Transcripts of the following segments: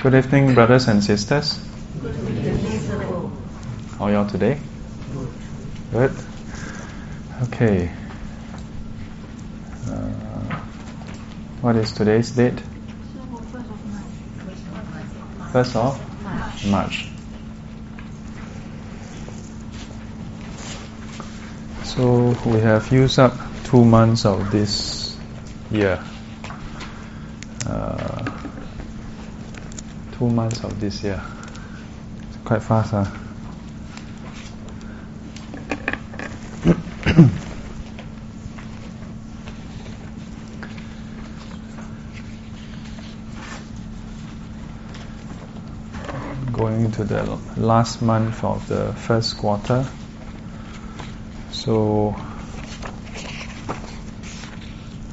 Good evening, brothers and sisters. How are y'all today? Good. Okay. Uh, what is today's date? First of March. So we have used up two months of this year. Two months of this year. It's quite fast, huh? Going into the last month of the first quarter. So,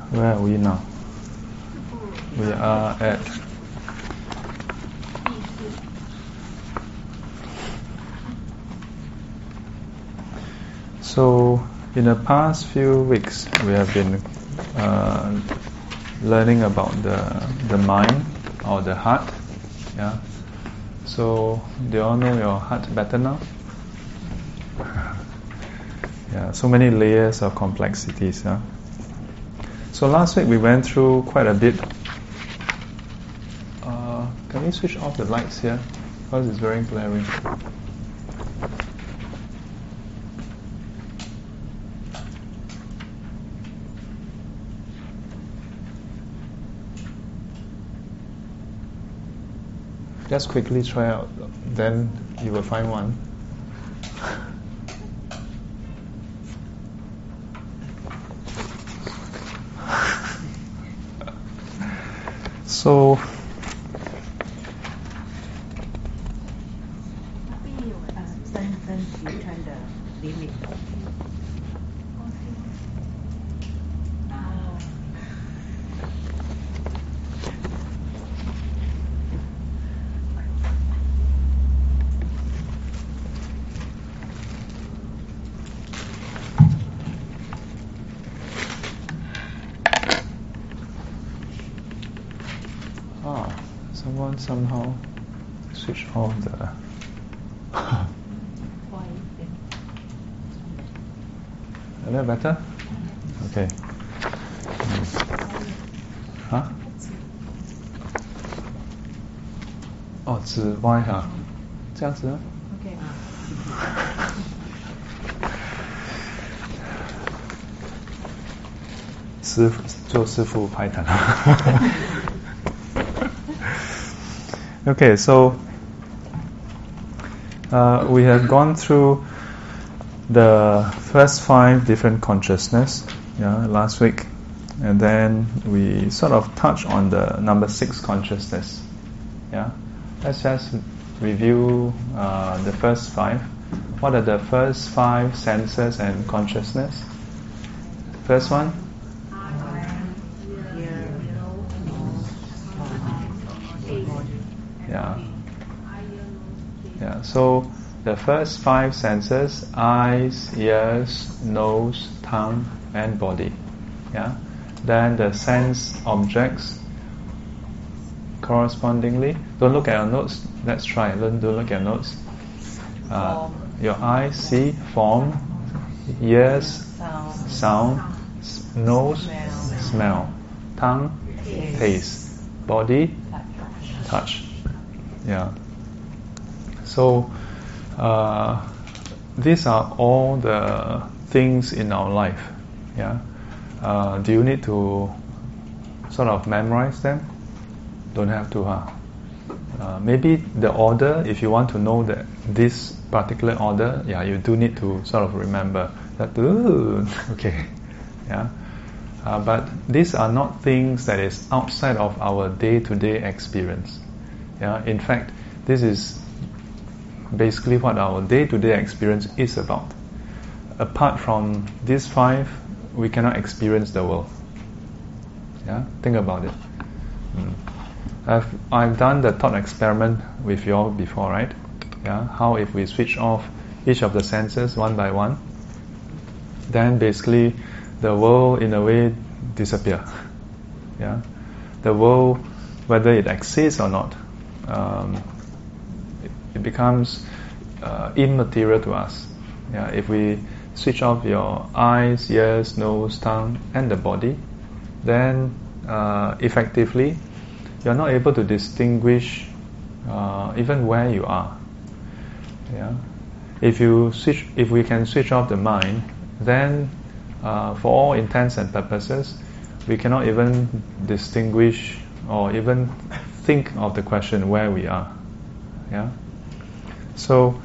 where are we now? We are at So, in the past few weeks, we have been uh, learning about the the mind or the heart. Yeah. So, do you all know your heart better now? yeah. So many layers of complexities. Yeah. So last week we went through quite a bit. Uh, can we switch off the lights here? Because it's very glaring. Just quickly try out, then you will find one. 师傅拍谈。okay, so uh, we have gone through the first five different consciousness yeah, last week, and then we sort of touch on the number six consciousness. Yeah, let's just review uh, the first five. What are the first five senses and consciousness? First one. first five senses eyes, ears, nose, tongue, and body. Yeah. Then the sense objects correspondingly. Don't look at your notes. Let's try. Don't, don't look at your notes. Uh, your eyes see form, ears sound, s- nose smell, tongue taste, body touch. Yeah. So uh, these are all the things in our life. Yeah. Uh, do you need to sort of memorize them? Don't have to, huh? Uh, maybe the order, if you want to know that this particular order, yeah, you do need to sort of remember that. Ooh, okay, yeah. Uh, but these are not things that is outside of our day-to-day experience. Yeah, in fact, this is basically what our day-to-day experience is about. Apart from these five, we cannot experience the world. Yeah, think about it. Mm. I've I've done the thought experiment with you all before, right? Yeah, how if we switch off each of the senses one by one, then basically the world in a way disappear. Yeah, the world, whether it exists or not, um, it, becomes uh, immaterial to us. Yeah, if we switch off your eyes, ears, nose, tongue, and the body, then uh, effectively you're not able to distinguish uh, even where you are. Yeah, if you switch, if we can switch off the mind, then uh, for all intents and purposes, we cannot even distinguish or even think of the question where we are. Yeah. So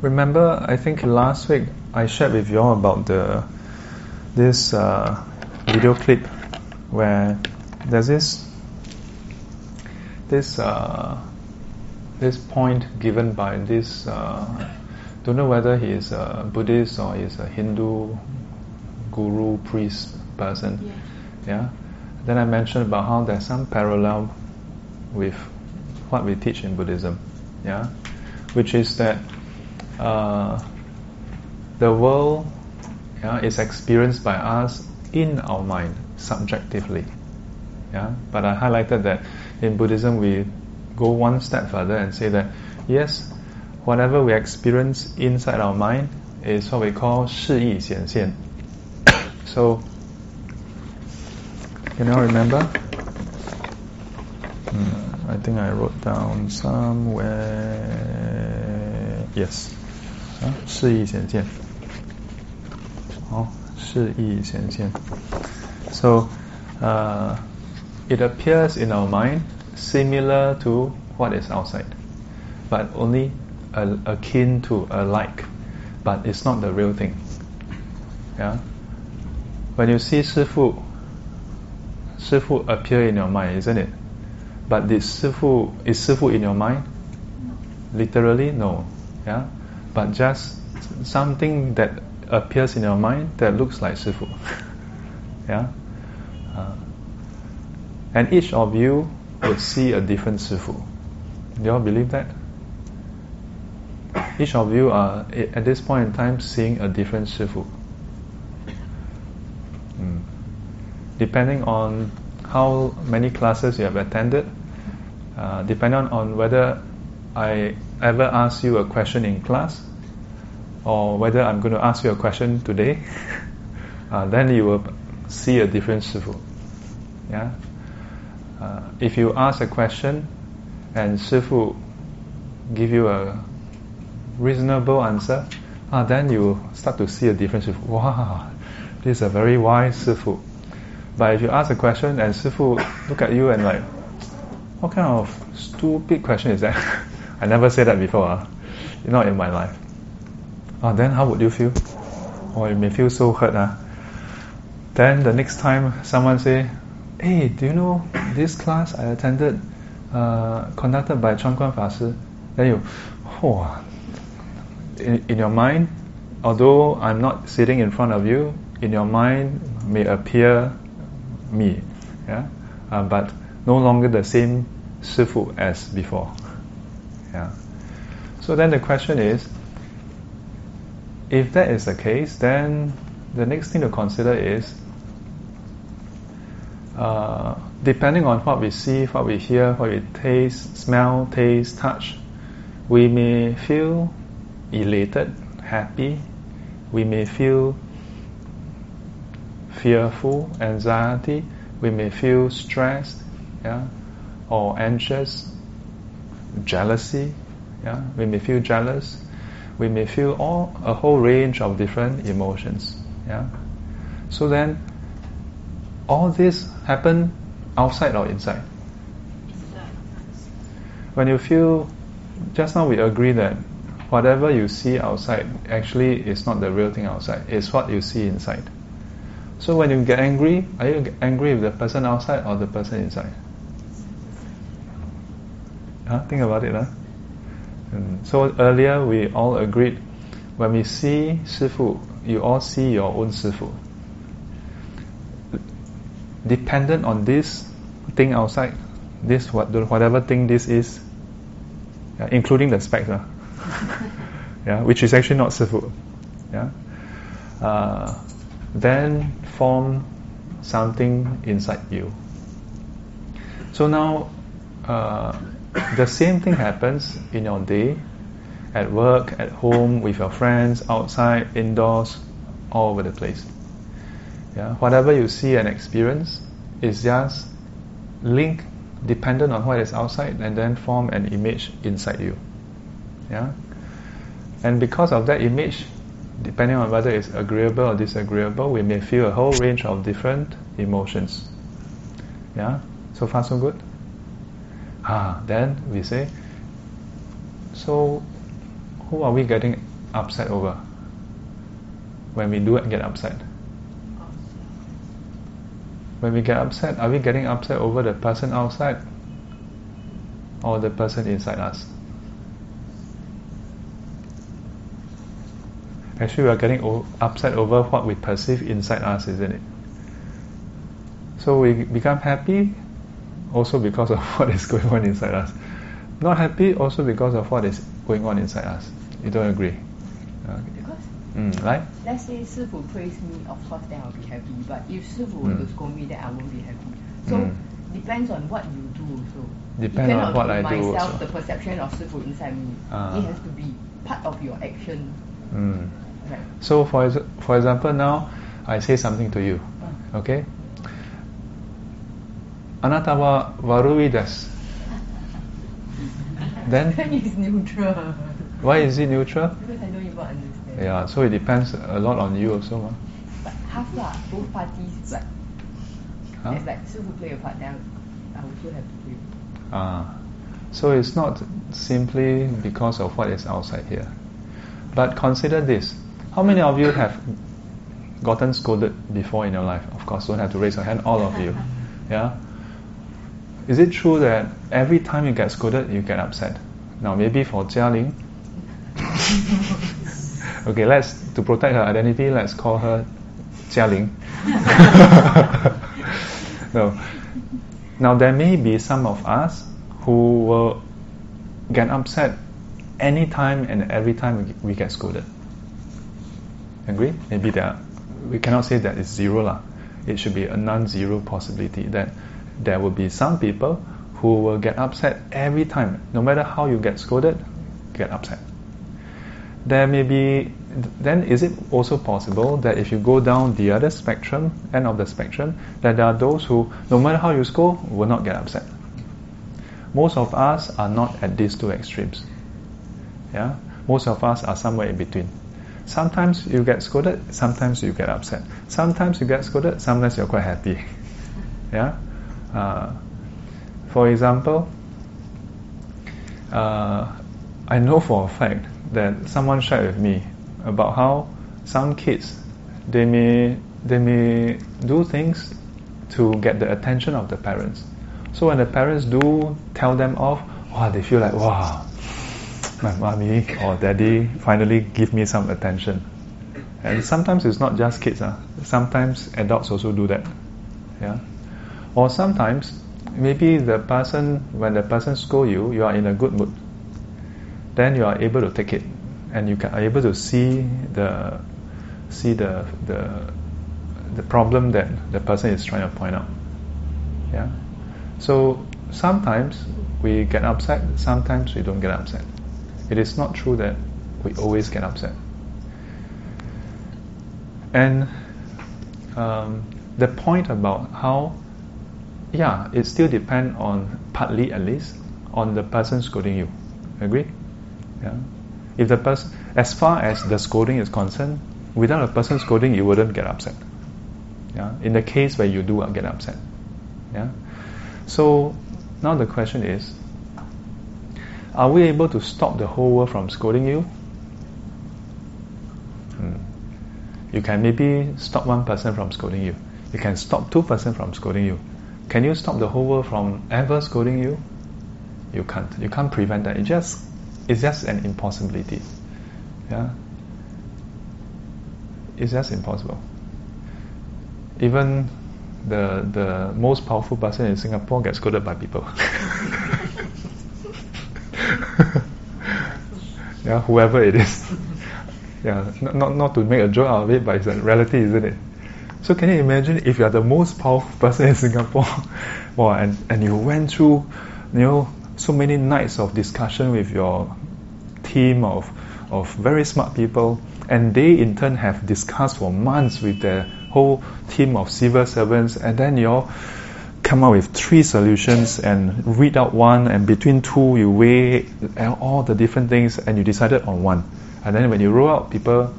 remember, I think last week I shared with you all about the this uh, video clip where there's this this uh, this point given by this uh, don't know whether he is a Buddhist or he is a Hindu guru priest person. Yeah. yeah. Then I mentioned about how there's some parallel with what we teach in Buddhism. Yeah. Which is that uh, the world yeah, is experienced by us in our mind subjectively. Yeah. But I highlighted that in Buddhism we go one step further and say that yes, whatever we experience inside our mind is what we call 示意显现. so, can you all remember? Hmm, I think I wrote down somewhere. Yes. 示意显现. Oh, 示意显现. So, uh, it appears in our mind similar to what is outside, but only akin to a like, but it's not the real thing. Yeah. When you see Shifu, Shifu appear in your mind, isn't it? But did Shifu is Shifu in your mind? Literally, no. Yeah. But just something that appears in your mind that looks like Shifu. yeah. Uh, and each of you would see a different Shifu. Do you all believe that? Each of you are at this point in time seeing a different Shifu. Mm. Depending on how many classes you have attended, uh, depending on whether I ever ask you a question in class, or whether I'm going to ask you a question today, uh, then you will see a different Shifu. Yeah. Uh, if you ask a question and Shifu give you a reasonable answer, ah, then you start to see a difference. With, wow, this is a very wise Sifu. But if you ask a question and Sifu look at you and like, what kind of stupid question is that? I never said that before, uh, not in my life. Ah, then how would you feel? Or you may feel so hurt. Uh. Then the next time someone say, hey, do you know this class I attended uh, conducted by Chuan Guan Fa Shi? Then you, oh, in, in your mind, although I'm not sitting in front of you, in your mind may appear me, yeah, uh, but no longer the same Shifu as before. Yeah. So then the question is, if that is the case, then the next thing to consider is uh, depending on what we see, what we hear, what we taste, smell, taste, touch, we may feel elated, happy. We may feel fearful, anxiety. We may feel stressed, yeah, or anxious, jealousy. Yeah, we may feel jealous. We may feel all a whole range of different emotions. Yeah. So then, all this happen outside or inside? When you feel, just now we agree that whatever you see outside actually is not the real thing outside. It's what you see inside. So when you get angry, are you angry with the person outside or the person inside? Huh? Think about it. Huh? Mm. So earlier we all agreed when we see Shifu, you all see your own Shifu dependent on this thing outside, this what whatever thing this is, yeah, including the specs, uh, yeah, which is actually not Sifu, yeah, uh, then form something inside you. So now, uh, the same thing happens in your day, at work, at home, with your friends, outside, indoors, all over the place. Yeah, whatever you see and experience is just linked, dependent on what is outside and then form an image inside you. Yeah? And because of that image, depending on whether it's agreeable or disagreeable, we may feel a whole range of different emotions. Yeah? So far so good? Ah, then we say, so who are we getting upset over? When we do get upset? When we get upset, are we getting upset over the person outside or the person inside us? Actually, we are getting o- upset over what we perceive inside us, isn't it? So we become happy also because of what is going on inside us. Not happy also because of what is going on inside us. You don't agree? Okay. Because mm, right? Let's say Sifu praise me, of course then I'll be happy. But if Sifu mm. to scold me, then I won't be happy. So mm. depends on what you do also. Depends on what I myself, do also. the perception of Sifu inside me. Uh. It has to be part of your action. Mm. Right. So for for example now I say something to you. Uh. Okay? あなたは悪いです。then then it's neutral. Why is it neutral? Because I don't even understand. Yeah, so it depends a lot on you also. Ma. But half lah, both parties like huh? it's like so who play a part now I also have to play. Ah. So it's not simply because of what is outside here. But consider this. How many of you have gotten scolded before in your life? Of course, don't have to raise your hand, all of you. Yeah? Is it true that every time you get scolded, you get upset? Now, maybe for Jialing, okay, let's to protect her identity, let's call her Jialing. no. Now, there may be some of us who will get upset anytime and every time we get scolded. Agree? Maybe there, we cannot say that it's zero lah. It should be a non-zero possibility that there will be some people who will get upset every time, no matter how you get scolded, get upset. There may be, then is it also possible that if you go down the other spectrum, end of the spectrum, that there are those who, no matter how you scold, will not get upset? Most of us are not at these two extremes. Yeah? Most of us are somewhere in between. Sometimes you get scolded, sometimes you get upset. Sometimes you get scolded, sometimes you're quite happy. Yeah? Uh, for example, uh, I know for a fact that someone shared with me about how some kids they may they may do things to get the attention of the parents. So when the parents do tell them off, wow, they feel like wow, my mommy or daddy finally give me some attention. And sometimes it's not just kids, uh. sometimes adults also do that. Yeah. Or sometimes, maybe the person, when the person scold you, you are in a good mood. Then you are able to take it, and you are able to see the see the the the problem that the person is trying to point out. Yeah. So sometimes we get upset, sometimes we don't get upset. It is not true that we always get upset. And um, the point about how yeah, it still depends on partly at least on the person scolding you. Agree? Yeah. If the person, as far as the scolding is concerned, without a person scolding, you wouldn't get upset. Yeah. In the case where you do get upset. Yeah. So now the question is, are we able to stop the whole world from scolding you? Hmm. You can maybe stop one person from scolding you. You can stop two person from scolding you. Can you stop the whole world from ever scolding you? You can't. You can't prevent that. It just it's just an impossibility. Yeah. It's just impossible. Even the the most powerful person in Singapore gets scolded by people. yeah, whoever it is. Yeah, not, not not to make a joke out of it, but it's a reality, isn't it? So can you imagine if you are the most powerful person in Singapore, well, and, and you went through, you know, so many nights of discussion with your team of, of very smart people, and they in turn have discussed for months with their whole team of civil servants, and then you all come up with three solutions and read out one, and between two you weigh all the different things, and you decided on one. And then when you roll out, people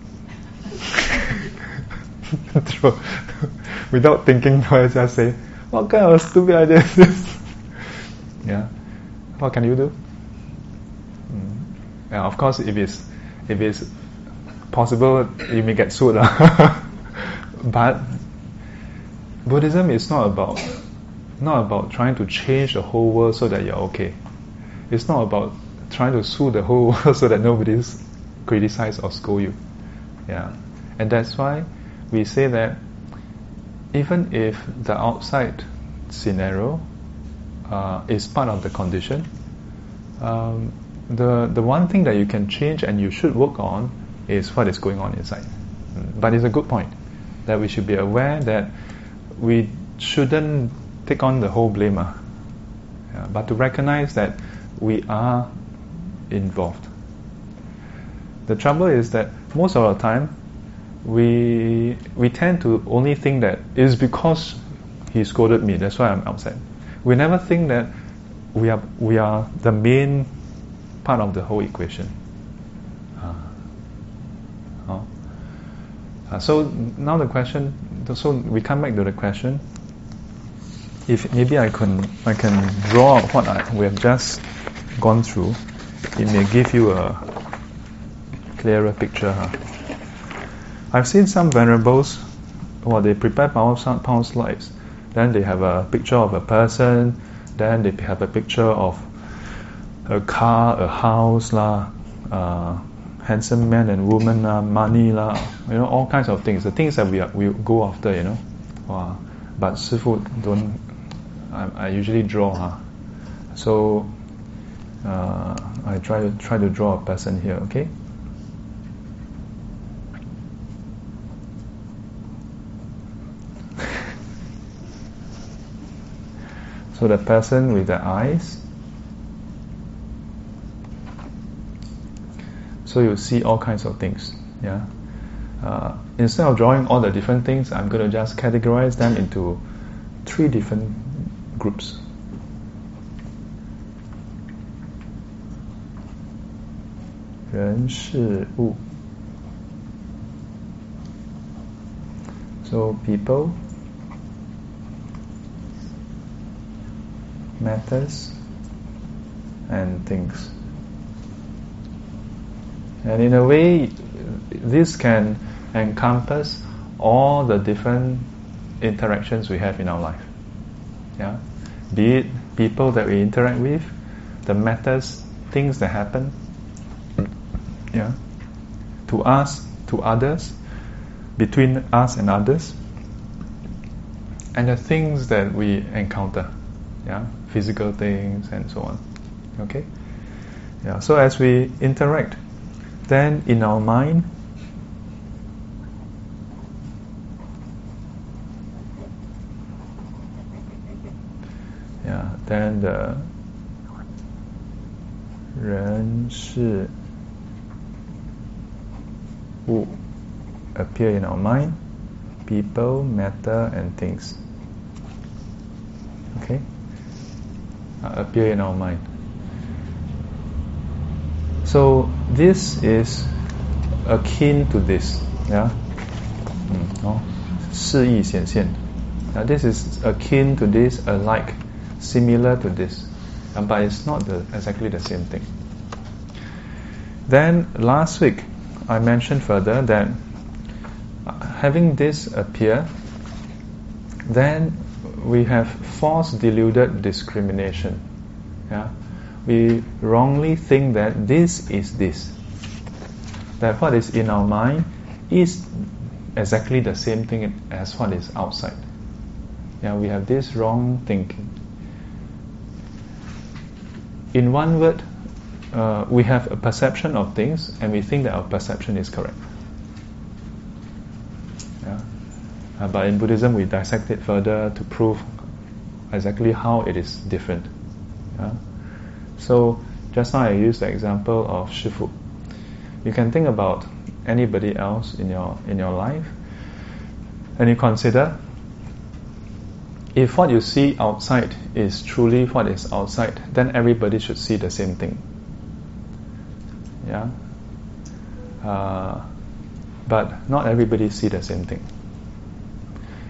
without thinking twice, just say, "What kind of stupid idea is this?" yeah, what can you do? Mm. Yeah, of course, if it's if it's possible, you may get sued. but Buddhism is not about not about trying to change the whole world so that you're okay. It's not about trying to sue the whole world so that nobody's criticize or scold you. Yeah, and that's why we say that even if the outside scenario uh, is part of the condition, um, the the one thing that you can change and you should work on is what is going on inside. But it's a good point that we should be aware that we shouldn't take on the whole blame, uh, but to recognize that we are involved. The trouble is that most of the time, we we tend to only think that it is because he scolded me, that's why I'm upset. We never think that we are we are the main part of the whole equation. Uh, uh, so now the question, so we come back to the question. If maybe I can I can draw out what I, we have just gone through, it may give you a clearer picture. Huh? I've seen some venerables, well, they prepare PowerPoint slides. Then they have a picture of a person. Then they have a picture of a car, a house, lah, uh, handsome man and woman, lah, money, lah, you know, all kinds of things. The things that we are, we go after, you know. Wow. But Sifu don't. I, I usually draw, huh? So uh, I try to try to draw a person here, okay? So the person with the eyes. So you see all kinds of things. Yeah. Uh, instead of drawing all the different things, I'm going to just categorize them into three different groups. So people, matters and things. And in a way, this can encompass all the different interactions we have in our life. Yeah? Be it people that we interact with, the matters, things that happen, yeah, to us, to others, between us and others, and the things that we encounter yeah, physical things and so on. Okay, yeah. So as we interact, then in our mind, yeah, then the 人事物 appear in our mind, people, matter, and things. appear in our mind. So this is akin to this, yeah. Mm, oh, 示意显现. Now this is akin to this, alike, similar to this, uh, but it's not the, exactly the same thing. Then last week I mentioned further that uh, having this appear, then we have false deluded discrimination. Yeah? We wrongly think that this is this. That what is in our mind is exactly the same thing as what is outside. Yeah, we have this wrong thinking. In one word, uh, we have a perception of things and we think that our perception is correct. Yeah? Uh, but in Buddhism, we dissect it further to prove exactly how it is different. Yeah? So, just now I used the example of Shifu. You can think about anybody else in your in your life, and you consider if what you see outside is truly what is outside, then everybody should see the same thing. Yeah. Uh, but not everybody see the same thing.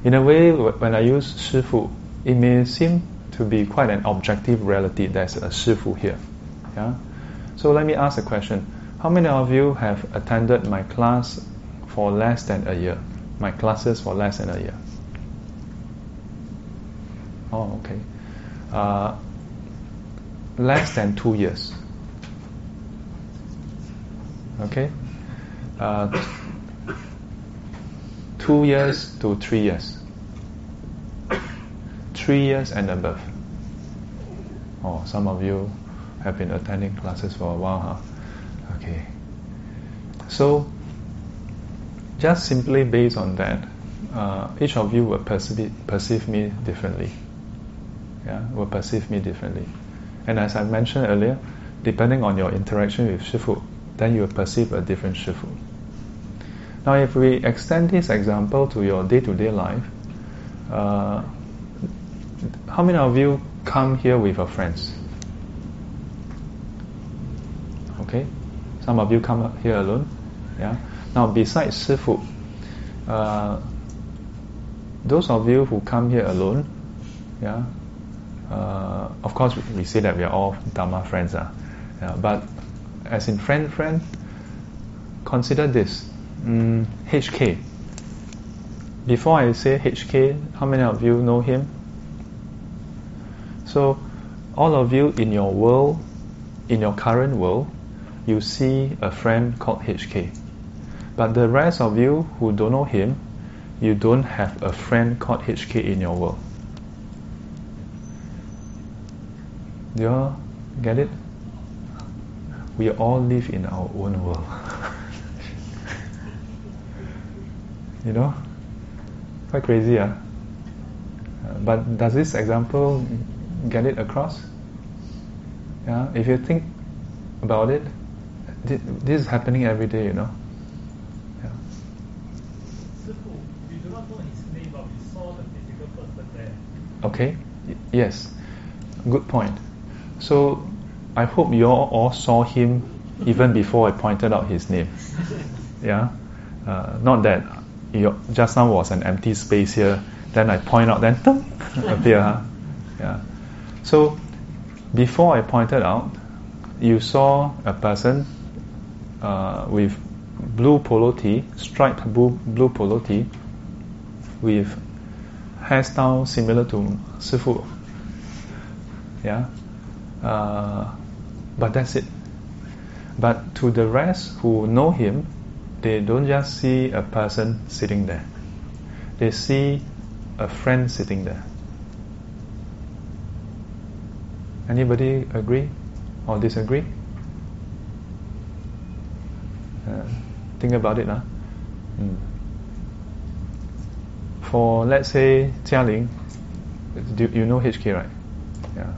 In a way, when I use Shifu, it may seem to be quite an objective reality. There's a Shifu here. Yeah. So let me ask a question: How many of you have attended my class for less than a year? My classes for less than a year. Oh, okay. Uh, less than two years. Okay? Uh, two years to three years. Three years and above. Oh, some of you have been attending classes for a while, huh? Okay. So, just simply based on that, uh, each of you will perceive, perceive me differently yeah, will perceive me differently. And as I mentioned earlier, depending on your interaction with Shifu, then you will perceive a different Shifu. Now, if we extend this example to your day to day life, uh, how many of you come here with your friends? Okay, some of you come here alone. Yeah. Now, besides Shifu, uh, those of you who come here alone, yeah, uh, of course, we say that we are all Dharma friends, uh, yeah, but as in friend, friend, consider this mm, HK. Before I say HK, how many of you know him? So, all of you in your world, in your current world, you see a friend called HK. But the rest of you who don't know him, you don't have a friend called HK in your world. Do you get it? We all live in our own world. you know? Quite crazy, huh? Uh, but does this example get it across? Yeah, if you think about it, this is happening every day, you know. Yeah. we do not know his name, but we saw the physical person there. Okay. Y- yes. Good point. So I hope you all, all saw him even before I pointed out his name. Yeah, uh, not that you, just now was an empty space here. Then I point out, then appear. Huh? Yeah. So before I pointed out, you saw a person uh, with blue polo tee, striped blue, blue polo tee, with hairstyle similar to Sifu. Yeah, uh, but that's it. But to the rest who know him, they don't just see a person sitting there. They see a friend sitting there. Anybody agree or disagree? Uh, think about it, huh? Mm. For let's say Jialing, do you know HK, right? Yeah.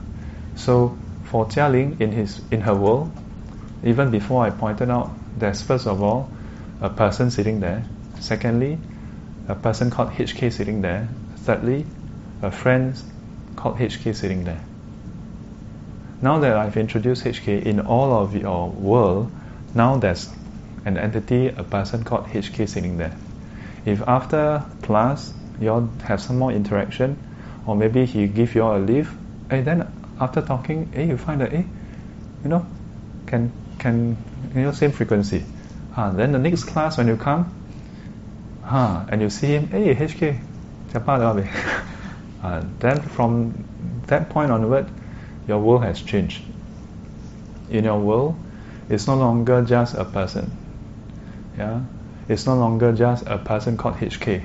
So for Jia Ling in his in her world, even before I pointed out, there's first of all a person sitting there. Secondly, a person called HK sitting there. Thirdly, a friend called HK sitting there. Now that I've introduced HK in all of your world, now there's an entity, a person called HK sitting there. If after class you all have some more interaction, or maybe he give you all a leave, hey, then after talking, eh, you find that, eh, you know, can can you know same frequency. Uh, then the next class when you come, uh, and you see him, hey HK, uh, then from that point onward, your world has changed. In your world, it's no longer just a person. Yeah, it's no longer just a person called HK,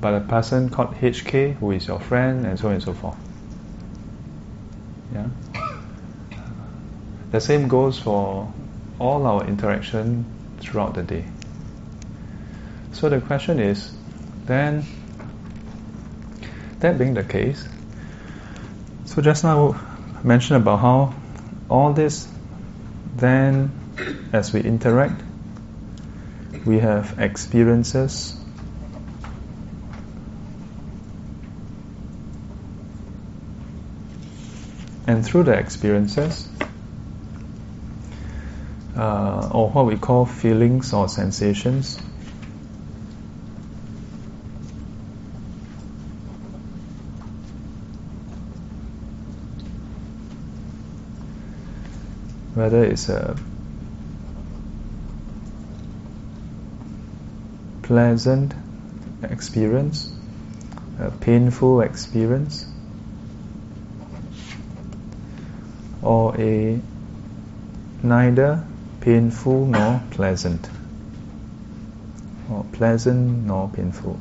but a person called HK who is your friend and so on and so forth. Yeah. The same goes for all our interaction throughout the day. So the question is, then, that being the case, so just now I mentioned about how all this then as we interact we have experiences and through the experiences uh, or what we call feelings or sensations. Whether it's a pleasant experience, a painful experience, or a neither painful nor pleasant, or pleasant nor painful.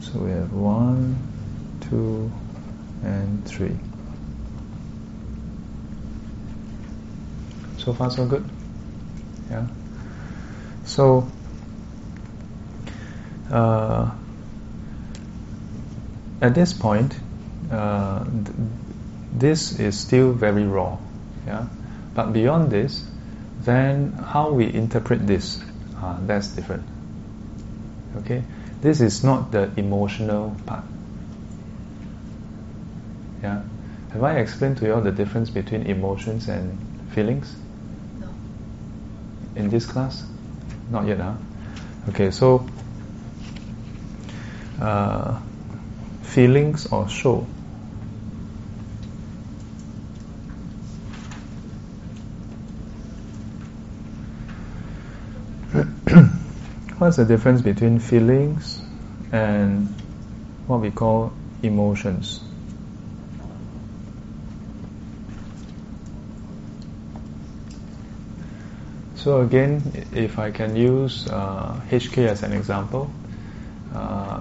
So we have one, two, and three. So far, so good. Yeah. So, uh, at this point, uh, th- this is still very raw. Yeah. But beyond this, then how we interpret this, uh, that's different. Okay. This is not the emotional part. Yeah. Have I explained to you all the difference between emotions and feelings? No. In this class? Not yet, huh? Okay, so uh, feelings or show. What's the difference between feelings and what we call emotions? So again, if I can use uh, HK as an example, uh,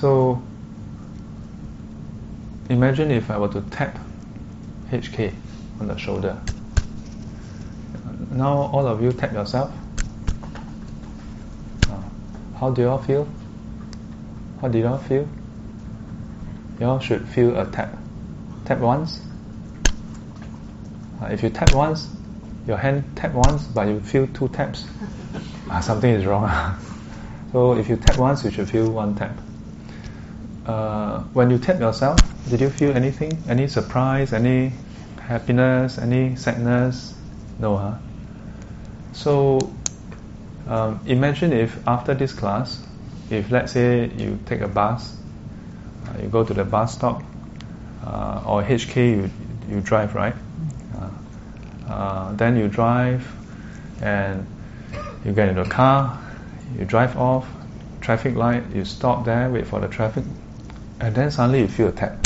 so imagine if I were to tap HK on the shoulder. Now all of you tap yourself. Uh, how do you all feel? How do you all feel? You all should feel a tap. Tap once. Uh, if you tap once, your hand tap once, but you feel two taps. uh, something is wrong. so if you tap once, you should feel one tap. Uh, when you tap yourself, did you feel anything? Any surprise? Any happiness? Any sadness? No, huh? So um, imagine if after this class, if let's say you take a bus, uh, you go to the bus stop, uh, or HK, you you drive right. Uh, uh, then you drive, and you get into a car, you drive off, traffic light, you stop there, wait for the traffic, and then suddenly you feel a tap.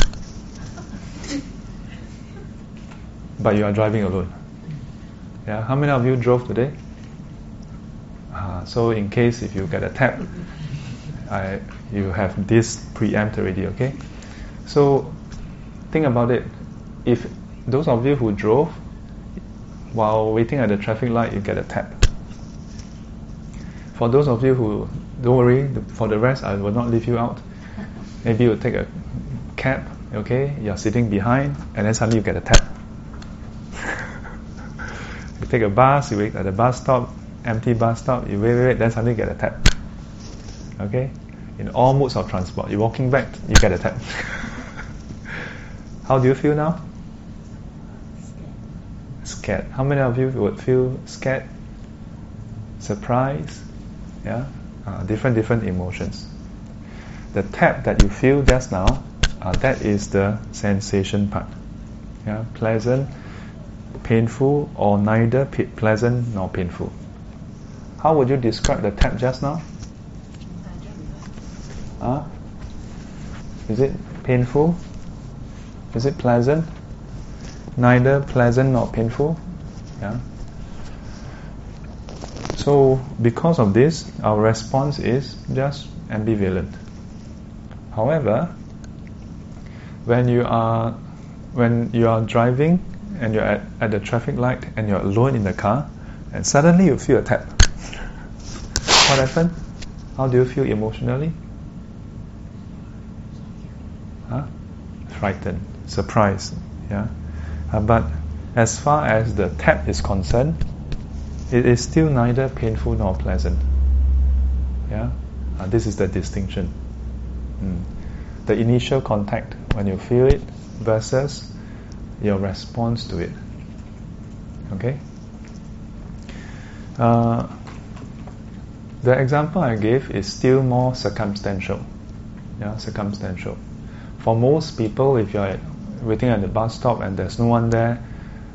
but you are driving alone. Yeah, how many of you drove today? Uh, so in case if you get a tap, I, you have this preempt already. Okay, so think about it. If those of you who drove while waiting at the traffic light, you get a tap. For those of you who don't worry, for the rest, I will not leave you out. Maybe you take a cab, okay? You're sitting behind, and then suddenly you get a tap. you take a bus, you wait at the bus stop, empty bus stop, you wait, wait, wait, then suddenly you get a tap. Okay? In all modes of transport, you're walking back, you get a tap. How do you feel now? Scared. How many of you would feel scared? Surprised? Yeah? Uh, different, different emotions. The tap that you feel just now, uh, that is the sensation part. Yeah? Pleasant, painful, or neither p- pleasant nor painful. How would you describe the tap just now? Huh? Is it painful? Is it pleasant? Neither pleasant nor painful. Yeah. So because of this, our response is just ambivalent. However, when you are when you are driving and you're at, at the traffic light and you're alone in the car and suddenly you feel a tap. What happened? How do you feel emotionally? Huh? Frightened, surprised. Yeah. Uh, but as far as the tap is concerned, it is still neither painful nor pleasant. Yeah. Uh, this is the distinction. Mm. The initial contact when you feel it versus your response to it. Okay? Uh, the example I gave is still more circumstantial. Yeah, circumstantial. For most people, if you're waiting at the bus stop and there's no one there,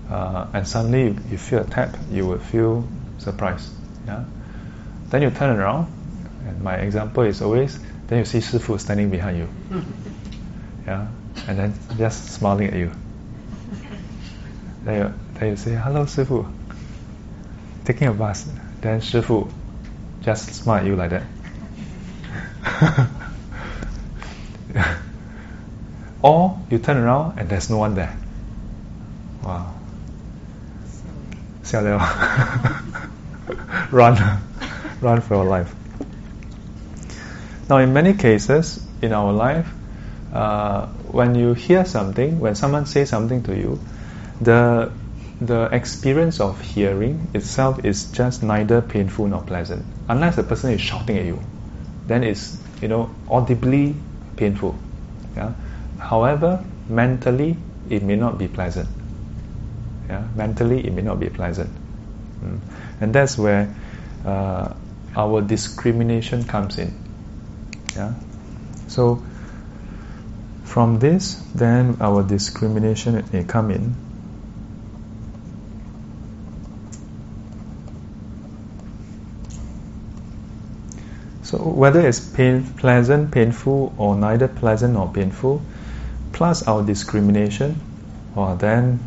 uh, and suddenly you, you, feel a tap, you will feel surprised. Yeah. Then you turn around, and my example is always then you see Shifu standing behind you. Yeah, and then just smiling at you. Then you, then you say, Hello, Shifu. Taking a bus. Then Shifu just smile at you like that. or you turn around and there's no one there. Wow. Run. Run for your life. Now, in many cases in our life, uh, when you hear something, when someone says something to you, the the experience of hearing itself is just neither painful nor pleasant, unless the person is shouting at you. Then it's you know audibly painful. Yeah. However, mentally it may not be pleasant. Yeah. Mentally it may not be pleasant, mm. and that's where uh, our discrimination comes in. Yeah. So from this, then our discrimination may come in. So whether it's pain, pleasant, painful, or neither pleasant nor painful, plus our discrimination, or then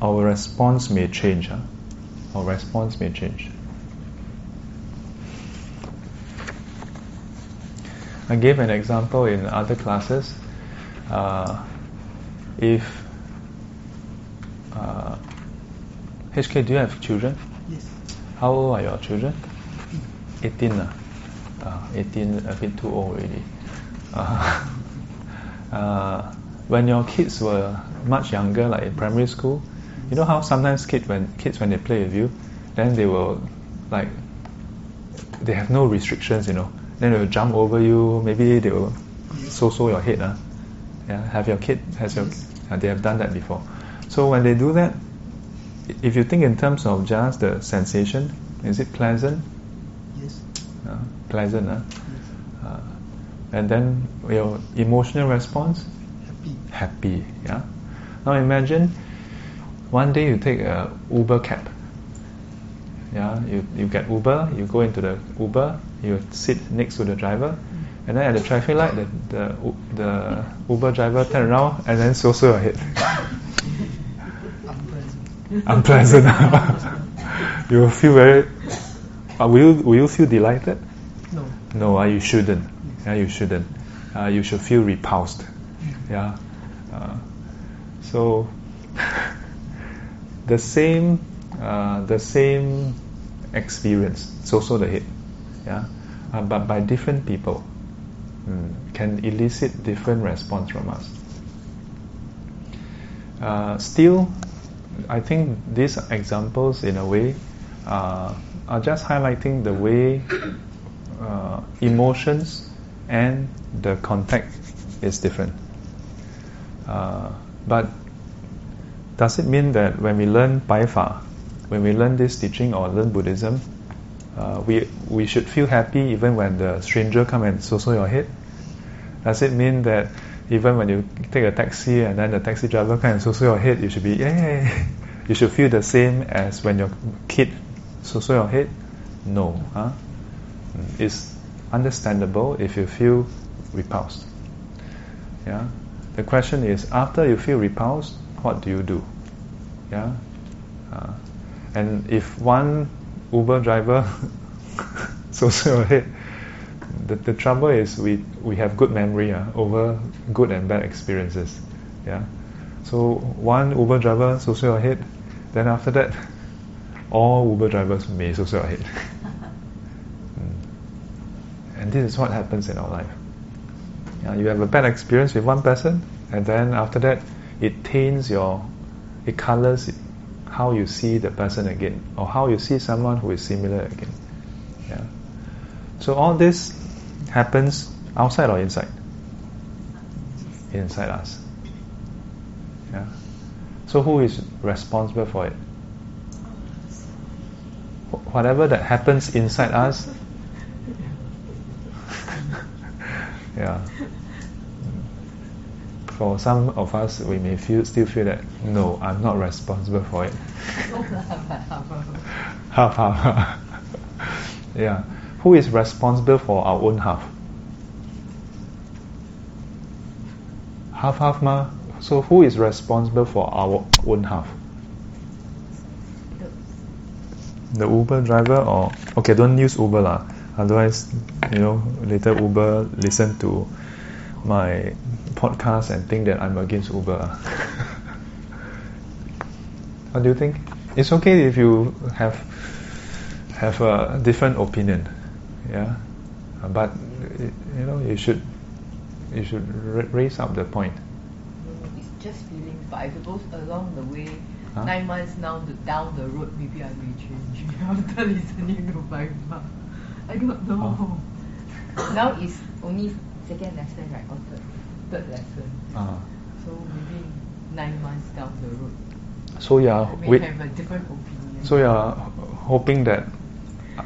our response may change. Huh? Our response may change. I gave an example in other classes. Uh, if uh, HK, do you have children? Yes. How old are your children? 18. Uh, uh, 18, a bit too old already. Uh, uh, when your kids were much younger, like in primary school, you know how sometimes kids when kids when they play with you, then they will like they have no restrictions, you know. Then they will jump over you. Maybe they will so so your head. Uh. Yeah, have your kid has your uh, they have done that before. So when they do that, if you think in terms of just the sensation, is it pleasant? Yes. Uh, pleasant, uh? Yes. Uh, and then your emotional response? Happy. Happy, yeah. Now imagine one day you take a Uber cab. Yeah, you, you get Uber, you go into the Uber, you sit next to the driver, and then at the traffic light, the, the, the Uber driver turn around and then so so your head. Unpleasant. Unpleasant. you will feel very. Uh, will, you, will you feel delighted? No. No, uh, you shouldn't. Yeah, you shouldn't. Uh, you should feel repulsed. Yeah. Uh, so the same, uh, the same experience, so so the head, yeah, uh, but by different people, mm, can elicit different response from us. Uh, still, I think these examples, in a way, uh, are just highlighting the way uh, emotions and the contact is different. Uh, but does it mean that when we learn Baifa, when we learn this teaching or learn Buddhism, uh, we we should feel happy even when the stranger come and so so your head? Does it mean that even when you take a taxi and then the taxi driver come and so so your head, you should be yay? You should feel the same as when your kid so so your head? No, huh? It's understandable if you feel repulsed. Yeah. The question is, after you feel repulsed, what do you do? Yeah. Uh, and if one Uber driver your head, the, the trouble is we, we have good memory uh, over good and bad experiences. Yeah. So one Uber driver social your head, then after that, all Uber drivers may social your head. Mm. And this is what happens in our life. Yeah, you have a bad experience with one person, and then after that, it taints your, it colors how you see the person again, or how you see someone who is similar again. Yeah. So all this happens outside or inside? Inside us. Yeah. So who is responsible for it? Whatever that happens inside us. yeah. For some of us, we may feel still feel that no, I'm not responsible for it. half half. yeah. Who is responsible for our own half? Half half ma. So who is responsible for our own half? The Uber driver or okay, don't use Uber lah. Otherwise, you know, later Uber listen to my podcast and think that I'm against Uber. what do you think? It's okay if you have have a different opinion yeah uh, but you know you should you should raise up the point it's just feelings but I suppose along the way huh? nine months now down the road maybe I may change after listening to Baifa I don't know oh. now is only second lesson right or third third lesson uh-huh. so maybe nine months down the road so yeah we have a different opinion so yeah hoping that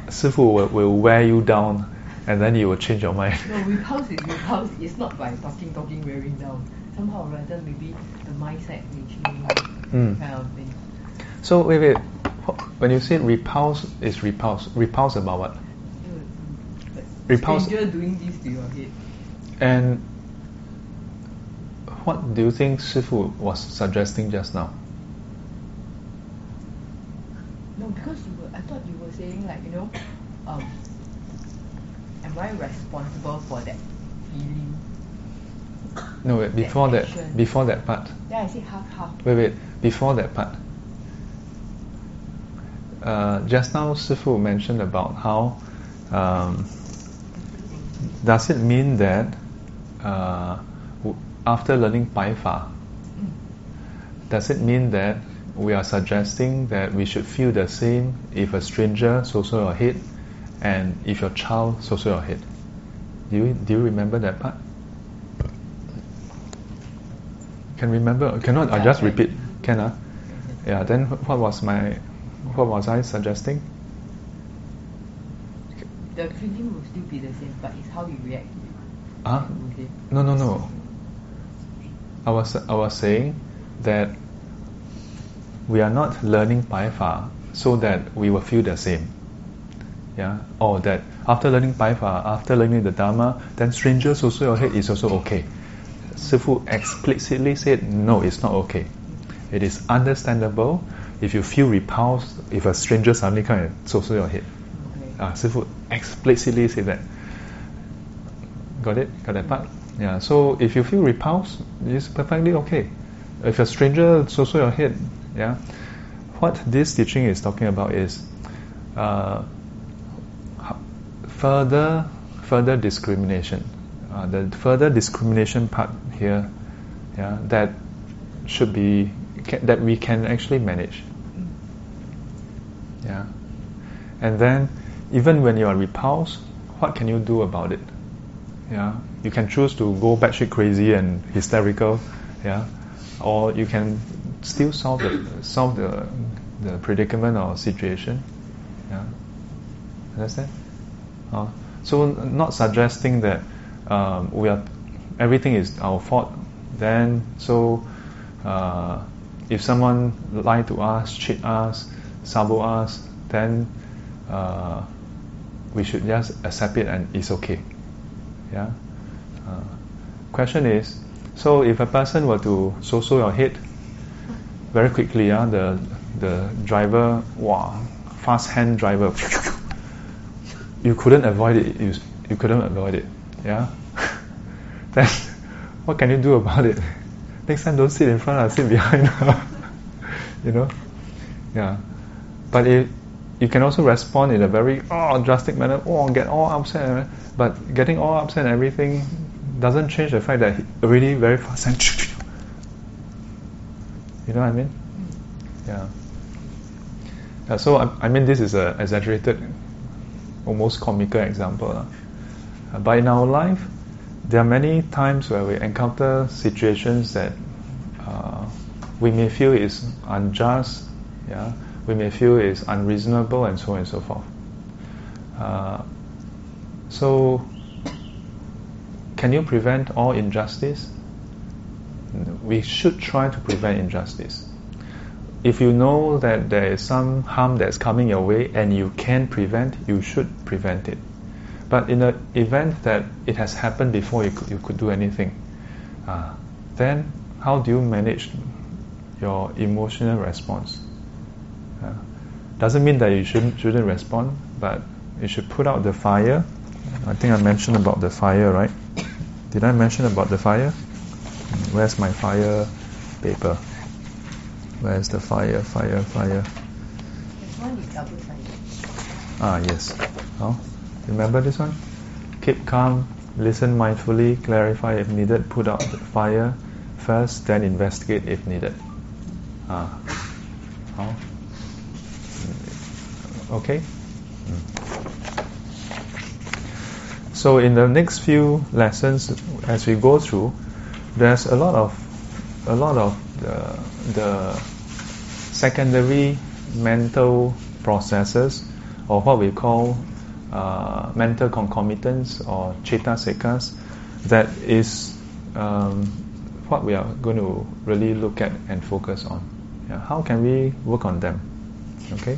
Sifu will, will wear you down and then you will change your mind. No, repulse is repulse. It's not by talking, talking, wearing down. Somehow or rather, maybe the mindset may change, mm. kind of thing. So wait, wait. When you say repulse, is repulse. Repulse about what? repulse. Stranger doing this to your head. And what do you think Sifu was suggesting just now? No, because you were, I thought you were saying like you know, um, am I responsible for that feeling? No, wait, before that, that before that part. Yeah, I say half half. Wait, wait, before that part. Uh, just now, Sifu mentioned about how um, does it mean that uh, after learning Baifa, mm. does it mean that we are suggesting that we should feel the same if a stranger social your head and if your child social your head. Do you, do you remember that part? Can remember? Cannot? I just repeat. Can ah? Yeah. Then what was my, what was I suggesting? The feeling will still be the same, but it's how you react to it. Ah? Okay. No, no, no. I was I was saying that we are not learning Baifa so that we will feel the same. Yeah, or that after learning Baifa, after learning the Dharma, then strangers also your head is also okay. Sifu explicitly said, no, it's not okay. It is understandable if you feel repulsed if a stranger suddenly comes and also your head. Okay. Uh, Sifu explicitly said that. Got it? Got that part? Yeah, so if you feel repulsed, it's perfectly okay. If a stranger also your head, yeah, what this teaching is talking about is uh, further further discrimination. Uh, the further discrimination part here, yeah, that should be that we can actually manage. Yeah, and then even when you are repulsed, what can you do about it? Yeah, you can choose to go batshit crazy and hysterical. Yeah, or you can still solve the solve the the predicament or situation. Yeah, understand? Uh, so not suggesting that um, we are everything is our fault. Then so uh, if someone lie to us, cheat us, sabo us, then uh, we should just accept it and it's okay. Yeah. Uh, question is, so if a person were to so so your head very quickly, uh, the the driver, wow, fast hand driver, you couldn't avoid it. You, you couldn't avoid it. Yeah? then what can you do about it? Next time don't sit in front, I'll sit behind. you know? Yeah. But if you can also respond in a very oh drastic manner, oh get all upset. But getting all upset and everything doesn't change the fact that already very fast and you know what I mean? Yeah. yeah so I, I, mean this is a exaggerated, almost comical example. Uh, but in our life, there are many times where we encounter situations that uh, we may feel is unjust, yeah, we may feel is unreasonable, and so on and so forth. Uh, so, can you prevent all injustice? We should try to prevent injustice. If you know that there is some harm that's coming your way and you can prevent, you should prevent it. But in the event that it has happened before you could, you could do anything, uh, then how do you manage your emotional response? Uh, doesn't mean that you shouldn't shouldn't respond, but you should put out the fire. I think I mentioned about the fire, right? Did I mention about the fire? Where's my fire paper? Where's the fire, fire, fire? Ah, yes. Oh. Remember this one? Keep calm, listen mindfully, clarify if needed, put out the fire first, then investigate if needed. Ah. Oh. Okay? So in the next few lessons, as we go through, there's a lot of a lot of the, the secondary mental processes, or what we call uh, mental concomitants or cetasikas that is um, what we are going to really look at and focus on. Yeah, how can we work on them? Okay.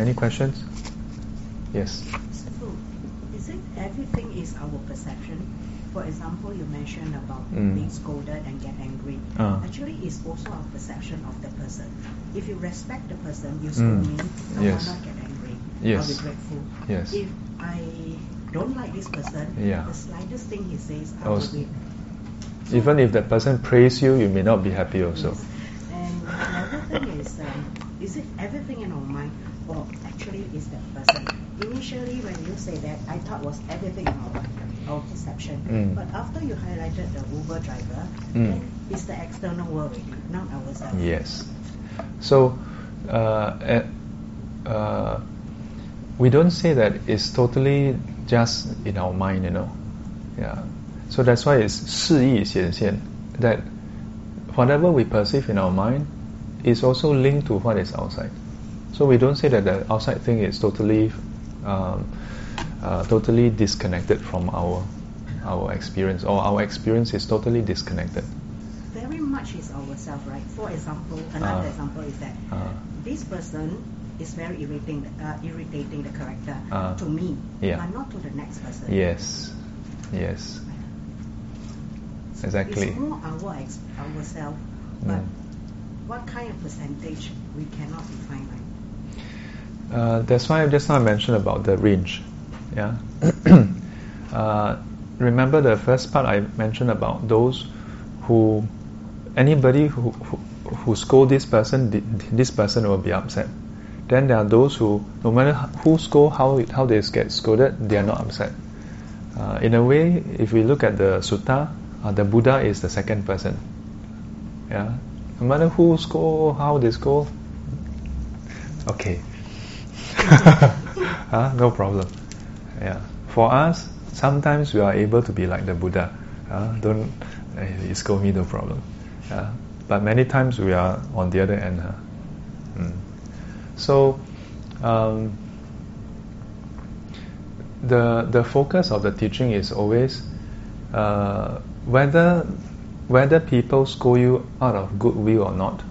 Any questions? Yes. So, is it everything is our perception? For example, you mentioned about mm. being scolded and get angry. Uh. Actually, it's also our perception of the person. If you respect the person, you scold mm. me, I yes. will not get angry yes. I'll be grateful. Yes. If I don't like this person, yeah. the slightest thing he says, I will be. Even if that person praise you, you may not be happy also. Yes. And another thing is, um, is it everything in our mind, or actually is that person? Initially, when you say that, I thought was everything in our our perception. Mm. But after you highlighted the Uber driver, mm. then it's the external world already, not ourselves. Yes. So, uh, uh, we don't say that it's totally just in our mind, you know. Yeah. So that's why it's 示意显现 that whatever we perceive in our mind is also linked to what is outside. So we don't say that the outside thing is totally um, uh, totally disconnected from our our experience, or our experience is totally disconnected. Very much is ourself, right? For example, another uh, example is that uh, this person is very irritating, uh, irritating the character uh, to me, yeah. but not to the next person. Yes, yes, so exactly. It's more our ex- ourselves, but mm. what kind of percentage we cannot define. Uh, that's why I just now mentioned about the range. Yeah. uh, remember the first part I mentioned about those who anybody who who, who scold this person, this person will be upset. Then there are those who, no matter who scold, how, how they get scolded, they are not upset. Uh, in a way, if we look at the sutta, uh, the Buddha is the second person. Yeah, no matter who scold, how they scold, okay, uh, no problem. Yeah, for us, sometimes we are able to be like the Buddha. Uh, don't uh, scold me, no problem. Yeah, but many times we are on the other end. Huh? Mm. So, um, the the focus of the teaching is always uh, whether whether people scold you out of goodwill or not.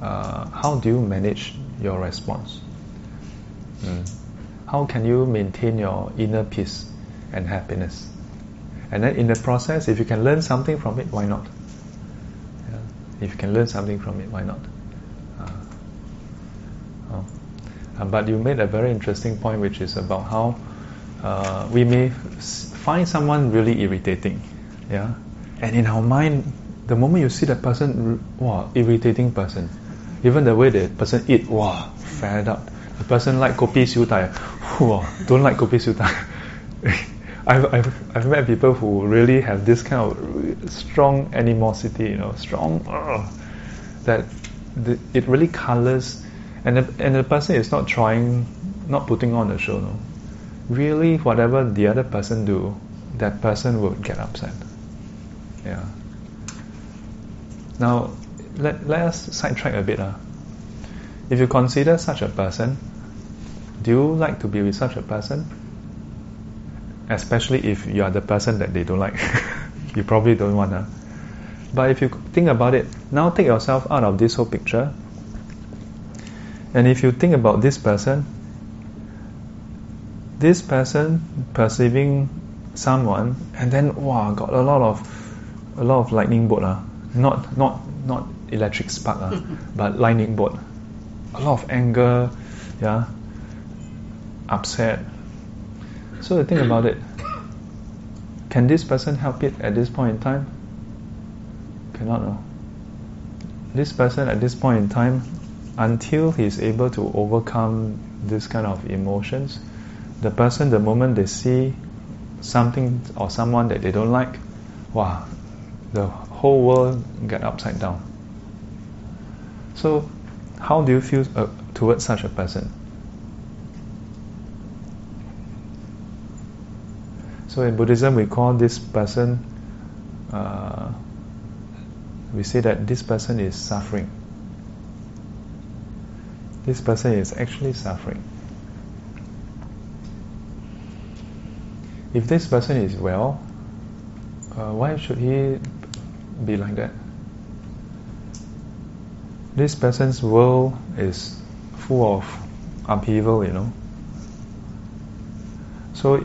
Uh, how do you manage your response? Mm. How can you maintain your inner peace and happiness? And then in the process, if you can learn something from it, why not? Yeah. If you can learn something from it, why not? Uh, but you made a very interesting point, which is about how uh, we may find someone really irritating, yeah, and in our mind, the moment you see that person, wow, irritating person, even the way the person eat, wow, fed up. The person like kopi siu dai, wow, don't like kopi dai. I've, I've, I've met people who really have this kind of strong animosity, you know, strong, uh, that the, it really colors, and the, and the person is not trying, not putting on a show, no. Really, whatever the other person do, that person will get upset. Yeah. Now, let, let us sidetrack a bit. Uh. If you consider such a person, do you like to be with such a person? especially if you are the person that they don't like. you probably don't want to. But if you think about it, now take yourself out of this whole picture. And if you think about this person, this person perceiving someone and then wow got a lot of a lot of lightning bolt uh, not not not electric spark uh, but lightning bolt a lot of anger yeah upset so think about it. Can this person help it at this point in time? Cannot know. This person at this point in time, until he's able to overcome this kind of emotions, the person, the moment they see something or someone that they don't like, wow, the whole world get upside down. So, how do you feel uh, towards such a person? So in Buddhism, we call this person, uh, we say that this person is suffering. This person is actually suffering. If this person is well, uh, why should he be like that? This person's world is full of upheaval, you know. So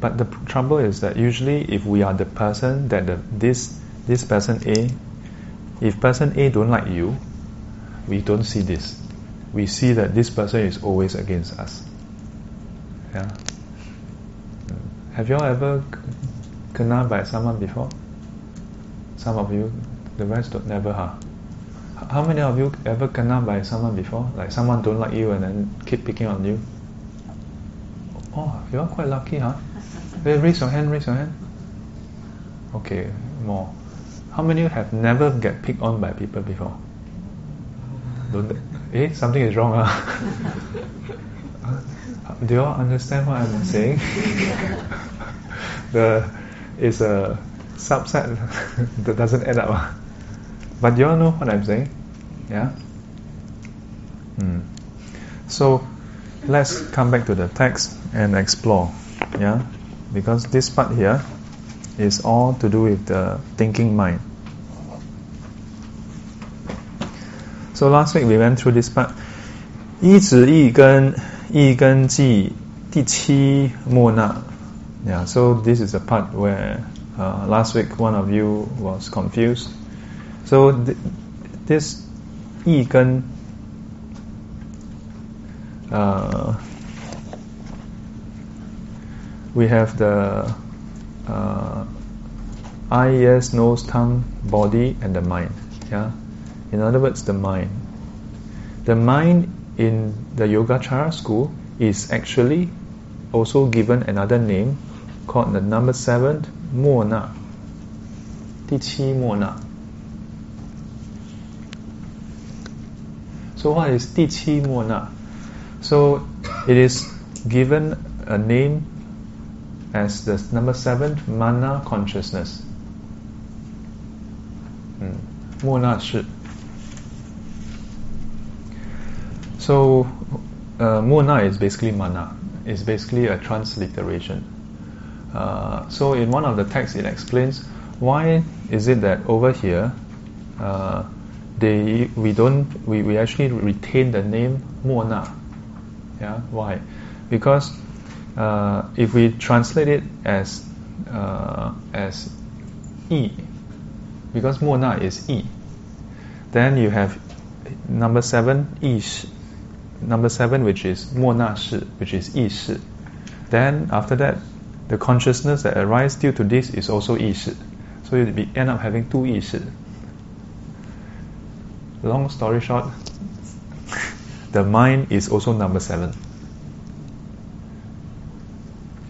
but the trouble is that usually, if we are the person that the, this this person A, if person A don't like you, we don't see this. We see that this person is always against us. Yeah. Have you all ever kena by someone before? Some of you, the rest don't, never, huh? How many of you ever kena by someone before? Like someone don't like you and then keep picking on you? Oh, you're quite lucky, huh? raise your hand, raise your hand. Okay, more. How many of you have never get picked on by people before? Don't eh, something is wrong. Uh? Do you all understand what I'm saying? the it's a subset that doesn't add up. But you all know what I'm saying, yeah? Hmm. So let's come back to the text and explore, yeah? Because this part here is all to do with the thinking mind. So last week we went through this part. 一指一根一根记第七末那 Yeah, so this is a part where uh, last week one of you was confused so th- this 一根 uh, we have the uh, eye, ears, nose, tongue, body, and the mind. Yeah, in other words, the mind. The mind in the Yogacara school is actually also given another name called the number seven Mo So what is 第七末那? So it is given a name as the number seven, mana consciousness. Hmm. Mona mm. So uh, Mona is basically mana. It's basically a transliteration. Uh, so in one of the texts, it explains why is it that over here, uh, they we don't we, we actually retain the name Mona. Yeah, why? Because uh, if we translate it as uh, as e, because Mona is e, then you have number seven ish, number seven which is Mona shi, which is ish. Then after that, the consciousness that arises due to this is also ish. So you end up having two ish. Long story short, the mind is also number seven.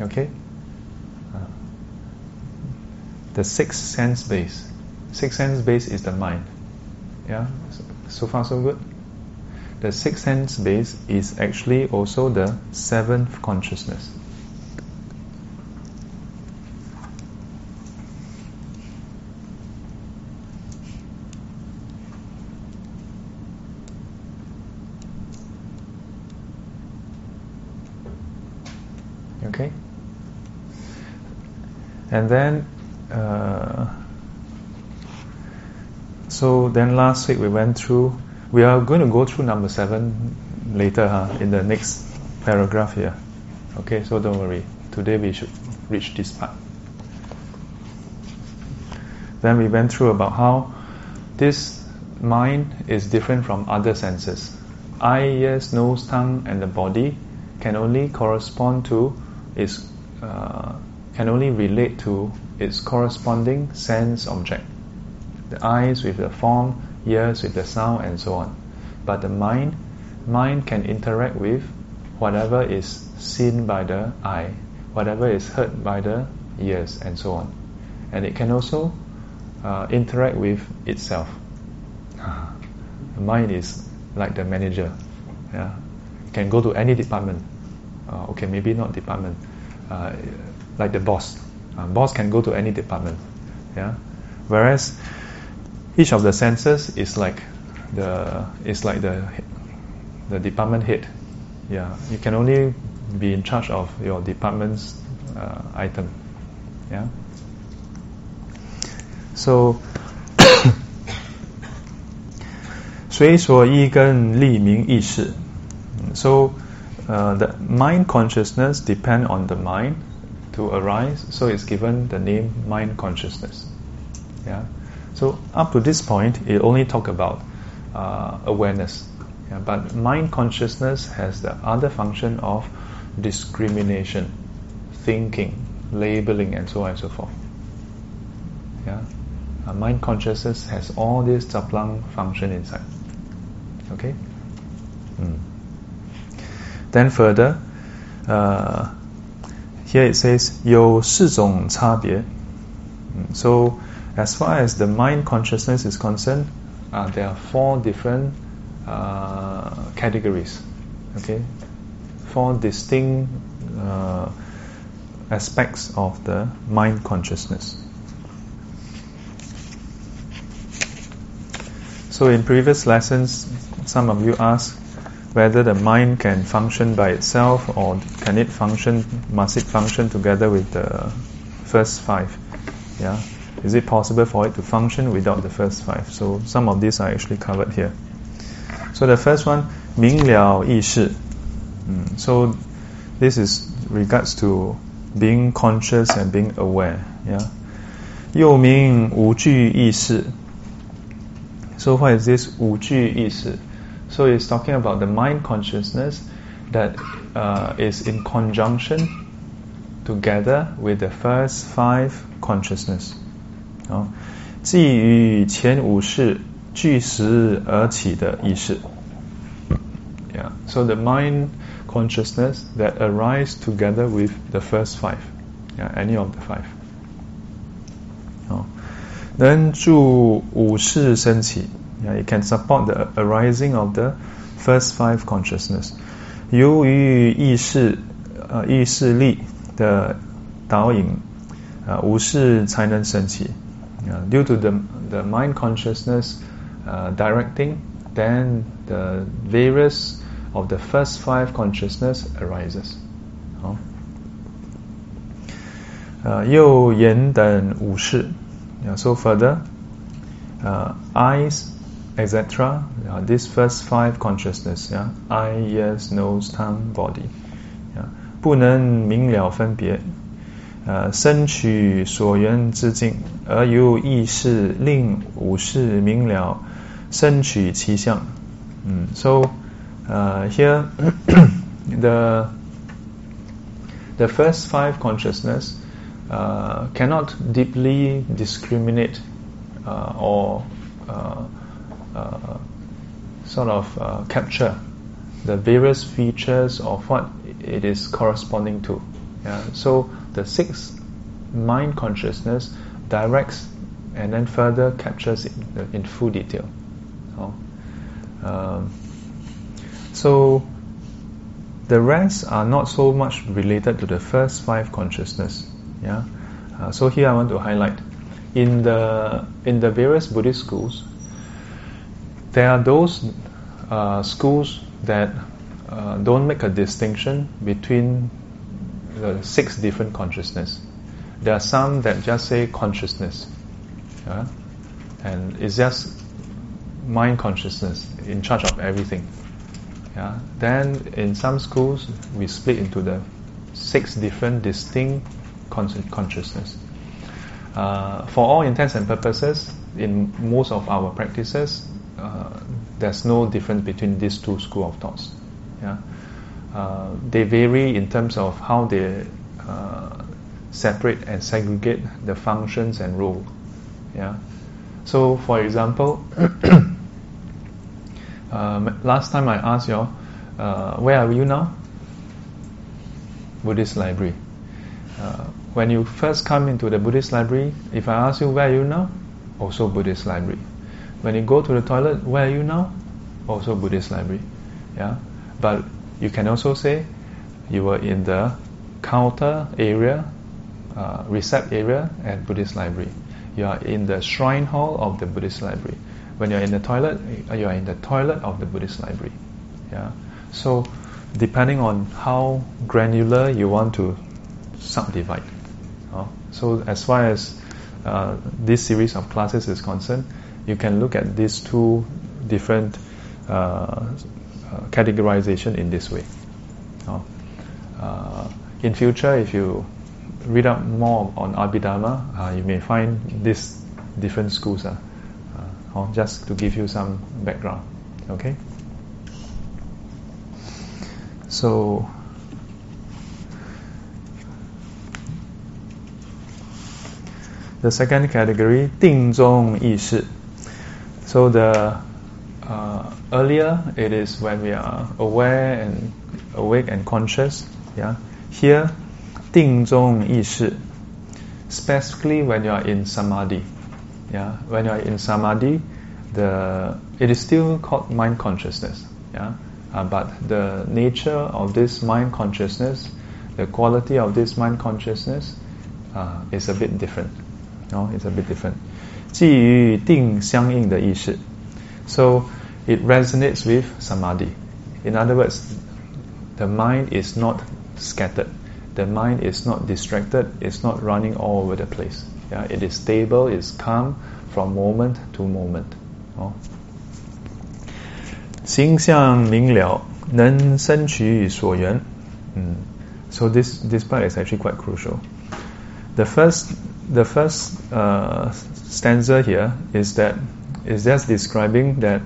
Okay? Uh, the sixth sense base. Sixth sense base is the mind. Yeah? So far, so good? The sixth sense base is actually also the seventh consciousness. Okay? And then, uh, so then last week we went through, we are going to go through number seven later huh, in the next paragraph here. Okay, so don't worry. Today we should reach this part. Then we went through about how this mind is different from other senses. Eye, ears, nose, tongue, and the body can only correspond to its uh, can only relate to its corresponding sense object. The eyes with the form, ears with the sound, and so on. But the mind, mind can interact with whatever is seen by the eye, whatever is heard by the ears, and so on. And it can also uh, interact with itself. the mind is like the manager. Yeah, can go to any department. Uh, okay, maybe not department. Uh, like the boss. Uh, boss can go to any department. Yeah. Whereas each of the senses is like the is like the the department head. Yeah. You can only be in charge of your department's uh, item. Yeah. So 随所依根立名意识。So uh, the mind consciousness depend on the mind to arise, so it's given the name mind consciousness. Yeah. So up to this point, it only talk about uh, awareness, yeah, but mind consciousness has the other function of discrimination, thinking, labeling, and so on and so forth. Yeah. Uh, mind consciousness has all this zaplang function inside. Okay. Mm. Then further, uh, here it says 有四种差别. So as far as the mind consciousness is concerned, uh, there are four different uh, categories. Okay, four distinct uh, aspects of the mind consciousness. So in previous lessons, some of you asked whether the mind can function by itself or can it function, must it function together with the first five? Yeah, is it possible for it to function without the first five? So some of these are actually covered here. So the first one, 明了意识. shi hmm. So this is regards to being conscious and being aware. Yeah. 又名五俱意识. So what is this 五俱意识? So it's talking about the mind consciousness that uh, is in conjunction together with the first five consciousness. Oh. 基于前五识俱时而起的意识. Yeah. So the mind consciousness that arise together with the first five. Yeah, any of the five. Oh. Then 助五识升起. yeah, it can support the arising of the first five consciousness. 由于意识呃意识力的导引，呃五识才能升起。Uh, due to the the mind consciousness uh, directing, then the various of the first five consciousness arises. 好，呃，右眼等五识，so uh, further, uh, eyes, etc. Uh, these first five consciousness, yeah, eye, ears, nose, tongue, body, yeah, 不能明了分别，呃，身取所缘之境，而由意识令五识明了，身取其相。Mm. So uh, here the the first five consciousness uh, cannot deeply discriminate uh, or uh, uh sort of uh, capture the various features of what it is corresponding to. Yeah? So the sixth mind consciousness directs and then further captures it in full detail. Oh. Um, so the rest are not so much related to the first five consciousness. Yeah. Uh, so here I want to highlight in the in the various Buddhist schools, there are those uh, schools that uh, don't make a distinction between the six different consciousness. There are some that just say consciousness, yeah? and it's just mind consciousness in charge of everything. Yeah? Then in some schools we split into the six different distinct consciousness. Uh, for all intents and purposes, in most of our practices, uh, there's no difference between these two school of thoughts. Yeah? Uh, they vary in terms of how they uh, separate and segregate the functions and role. Yeah. So, for example, um, last time I asked you, uh, where are you now? Buddhist library. Uh, when you first come into the Buddhist library, if I ask you where are you now, also Buddhist library. When you go to the toilet, where are you now? Also Buddhist library. Yeah, but you can also say you were in the counter area, uh, recept area at Buddhist library. You are in the shrine hall of the Buddhist library. When you are in the toilet, you are in the toilet of the Buddhist library. Yeah. So, depending on how granular you want to subdivide. Uh, so, as far as uh, this series of classes is concerned, you can look at these two different uh, uh, categorization in this way. Uh, in future, if you read up more on Abhidharma, uh, you may find these different schools. Uh, uh, just to give you some background. Okay? So, the second category, 定中意识. so the uh, earlier it is when we are aware and awake and conscious. Yeah. Here, ding. Specifically when you are in samadhi. Yeah. When you are in samadhi, the it is still called mind consciousness. Yeah. Uh, but the nature of this mind consciousness, the quality of this mind consciousness, uh, is a bit different. You no, know, it's a bit different. 基于定相应的意识. So it resonates with samadhi. In other words, the mind is not scattered. The mind is not distracted. It's not running all over the place. Yeah, it is stable. It's calm from moment to moment. Oh. 形象明了，能生取所缘。Mm. So this this part is actually quite crucial. The first the first uh, stanza here is that is just describing that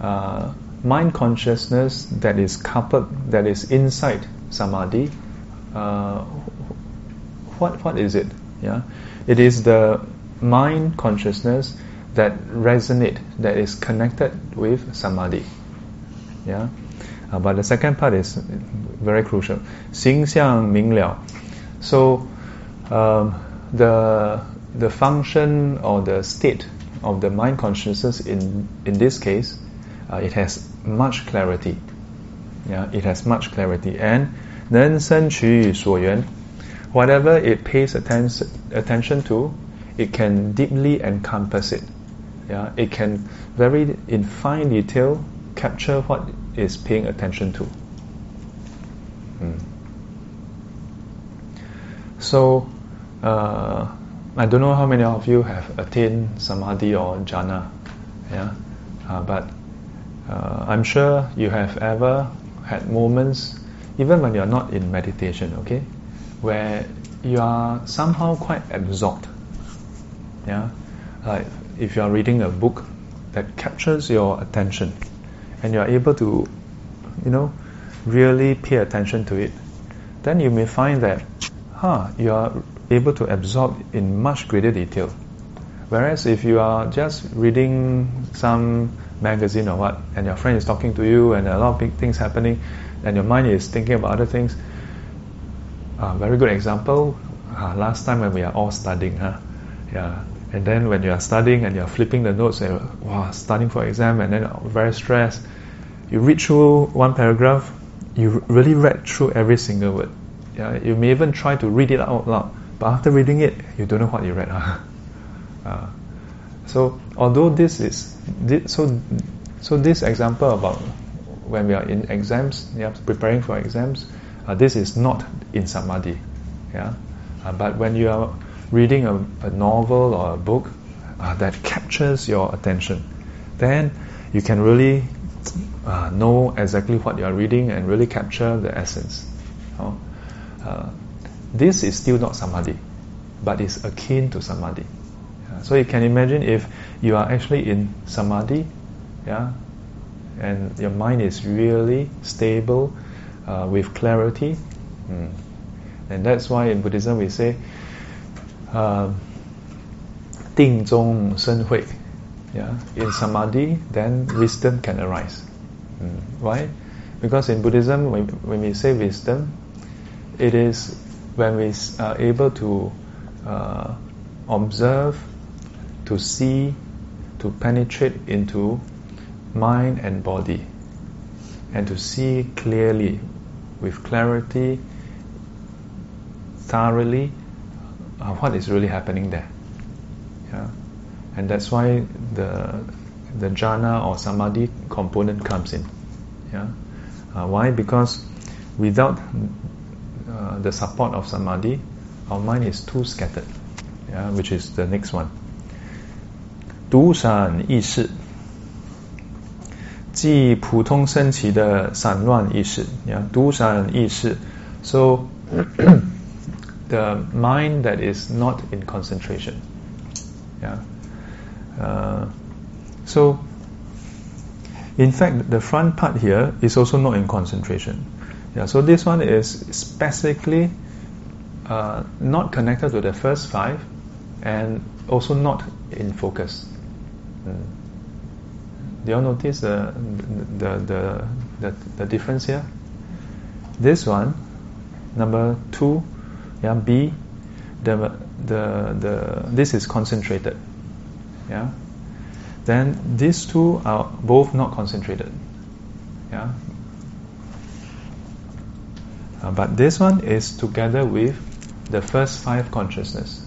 uh, mind consciousness that is coupled, that is inside samadhi. Uh, what what is it? Yeah, it is the mind consciousness that resonate, that is connected with samadhi. Yeah, uh, but the second part is very crucial. 形象明了. So um, the the function or the state of the mind consciousness in in this case, uh, it has much clarity. Yeah, it has much clarity. And then whatever it pays attention attention to, it can deeply encompass it. Yeah, it can very in fine detail capture what is paying attention to. Mm. So uh, I don't know how many of you have attained samadhi or jhana, yeah, uh, but uh, I'm sure you have ever had moments, even when you're not in meditation, okay, where you are somehow quite absorbed, yeah, like if you are reading a book that captures your attention, and you are able to, you know, really pay attention to it then you may find that, huh, you are able to absorb in much greater detail. Whereas if you are just reading some magazine or what, and your friend is talking to you, and a lot of big things happening, and your mind is thinking about other things. Uh, very good example. Uh, last time when we are all studying, huh? Yeah. And then when you are studying and you are flipping the notes, and wow, studying for exam, and then very stressed, you read through one paragraph, you really read through every single word. Yeah, you may even try to read it out loud, but after reading it, you don't know what you read. Huh? Uh, so although this is this, so so this example about when we are in exams, yeah, preparing for exams, uh, this is not in samadhi. Yeah, uh, but when you are reading a, a novel or a book uh, that captures your attention, then you can really uh, know exactly what you are reading and really capture the essence. Uh, this is still not samadhi, but it's akin to samadhi. So you can imagine if you are actually in samadhi, yeah, and your mind is really stable uh, with clarity, mm. and that's why in Buddhism we say, uh, 定中生慧. Yeah, in samadhi, then wisdom can arise. Mm. Why? Because in Buddhism, when, when we say wisdom, it is when we are able to uh, observe to see, to penetrate into mind and body, and to see clearly, with clarity, thoroughly, uh, what is really happening there. Yeah? And that's why the the jhana or samadhi component comes in. Yeah? Uh, why? Because without uh, the support of samadhi, our mind is too scattered. Yeah? Which is the next one. 独散意识，即普通升起的散乱意识。Yeah, 独散意识。So the mind that is not in concentration. Yeah. Uh, so in fact, the front part here is also not in concentration. Yeah. So this one is specifically uh, not connected to the first five, and also not in focus. Do you all notice the, the, the, the, the difference here? This one, number two, yeah, B, the, the, the, this is concentrated. Yeah. Then these two are both not concentrated. Yeah. Uh, but this one is together with the first five consciousness.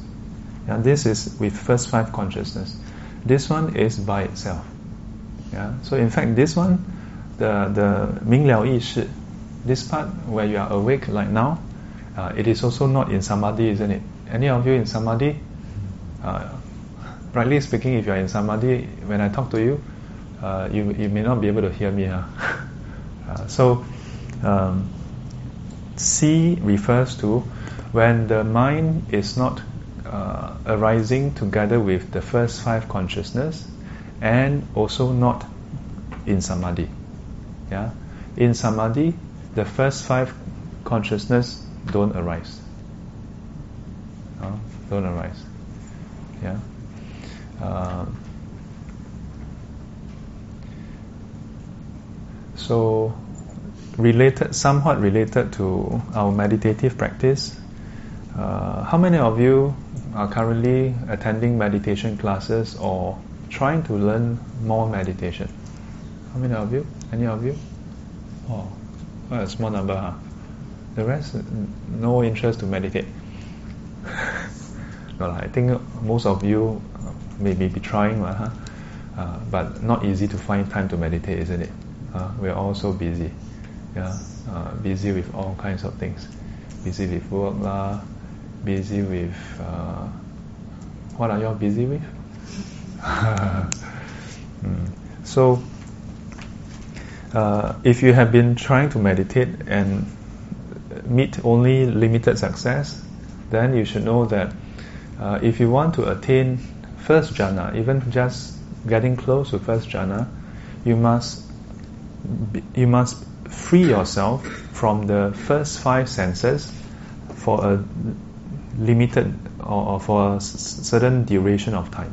Now this is with first five consciousness. This one is by itself. Yeah? So in fact, this one, the the Ming Liao Yi Shi, this part where you are awake like now, uh, it is also not in samadhi, isn't it? Any of you in samadhi? Uh, rightly speaking, if you are in samadhi, when I talk to you, uh, you, you may not be able to hear me. Huh? Uh, so. Um, C refers to when the mind is not uh, arising together with the first five consciousness and also not in samadhi. Yeah? In samadhi, the first five consciousness don't arise. Uh, don't arise. Yeah. Uh, so related, somewhat related to our meditative practice. Uh, how many of you are currently attending meditation classes or trying to learn more meditation? How many of you? Any of you? Oh, well, a small number, huh? The rest, no interest to meditate. well, I think most of you may be trying, huh? Uh, but not easy to find time to meditate, isn't it? Uh, we're all so busy. Yeah, uh, busy with all kinds of things. Busy with work, lah, busy with uh, what are you all busy with? mm. So, uh, if you have been trying to meditate and meet only limited success, then you should know that uh, if you want to attain first jhana, even just getting close to first jhana, you must you must free yourself from the first five senses for a limited or, or for a certain duration of time.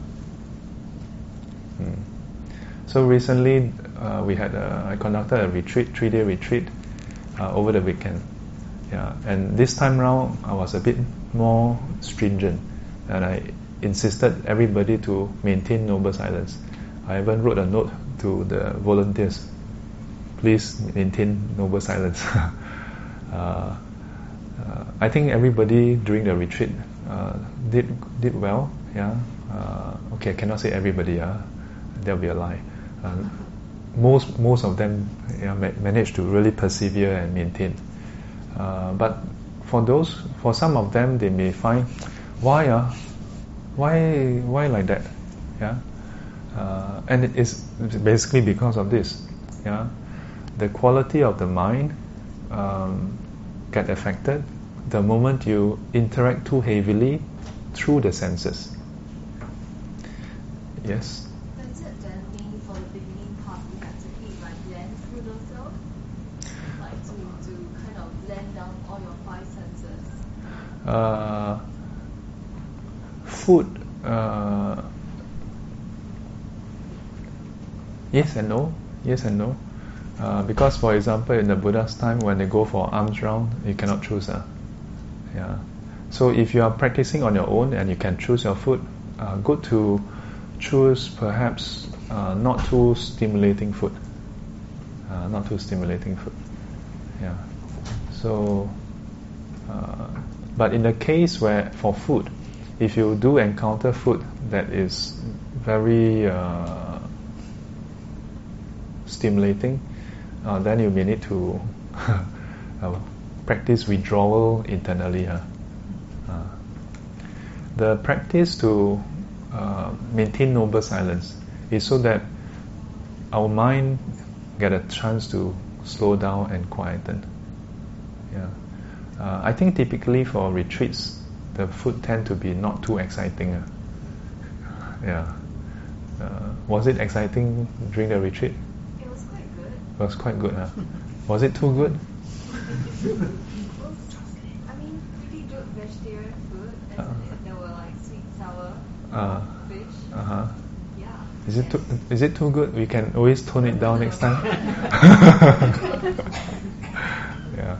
Mm. So recently, uh, we had a, I conducted a retreat, three-day retreat uh, over the weekend. Yeah, and this time round, I was a bit more stringent, and I insisted everybody to maintain noble silence. I even wrote a note to the volunteers. Please maintain noble silence. uh, uh, I think everybody during the retreat uh, did did well. Yeah. Uh, okay, I cannot say everybody. Yeah, there'll be a lie. Most most of them yeah, ma- managed to really persevere and maintain. But for those, for some of them, they may find why uh, why why like that? Yeah. Uh, and it is basically because of this. Yeah, the quality of the mind um, get affected the moment you interact too heavily through the senses. Yes. Does it then mean for the beginning part we have to eat like food also? Like to, to kind of blend down all your five senses? Uh, food. Uh, yes and no. Yes and no. Uh, because, for example, in the Buddha's time, when they go for alms round, you cannot choose. Uh. Yeah. So if you are practicing on your own and you can choose your food, uh, good to choose perhaps uh, not too stimulating food. Uh, not too stimulating food. Yeah. So, uh, but in the case where for food, if you do encounter food that is very uh, stimulating, uh, then you may need to uh, practice withdrawal internally. Huh? Uh, the practice to uh, maintain noble silence is so that our mind get a chance to slow down and quieten. Yeah. Uh, I think typically for retreats, the food tend to be not too exciting. Uh. Yeah. Uh, was it exciting during the retreat? It was quite good. It was quite good. Huh? Was it too good? I mean, pretty good vegetarian food. And Uh. there were like sweet, sour Uh, fish. uh-huh. Yeah. Is it too, is it too good? We can always tone it down next time. yeah.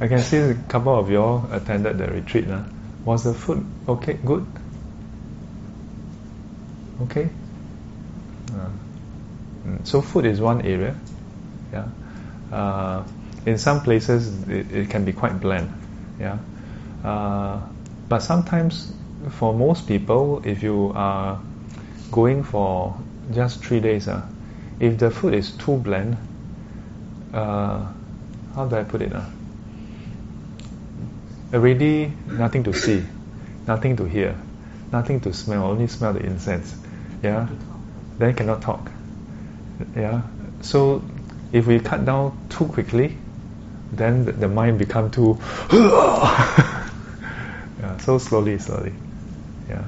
I can see a couple of you all attended the retreat. Huh? Was the food okay? Good? Okay? Mm, so food is one area. Yeah. Uh, in some places it, it can be quite bland. Yeah. Uh, but sometimes for most people, if you are going for just three days, uh, if the food is too bland, uh, how do I put it? Uh? Already nothing to see, nothing to hear, nothing to smell, only smell the incense. Yeah, then cannot talk. Yeah, so if we cut down too quickly, then the, the mind become too. yeah, so slowly, slowly. Yeah.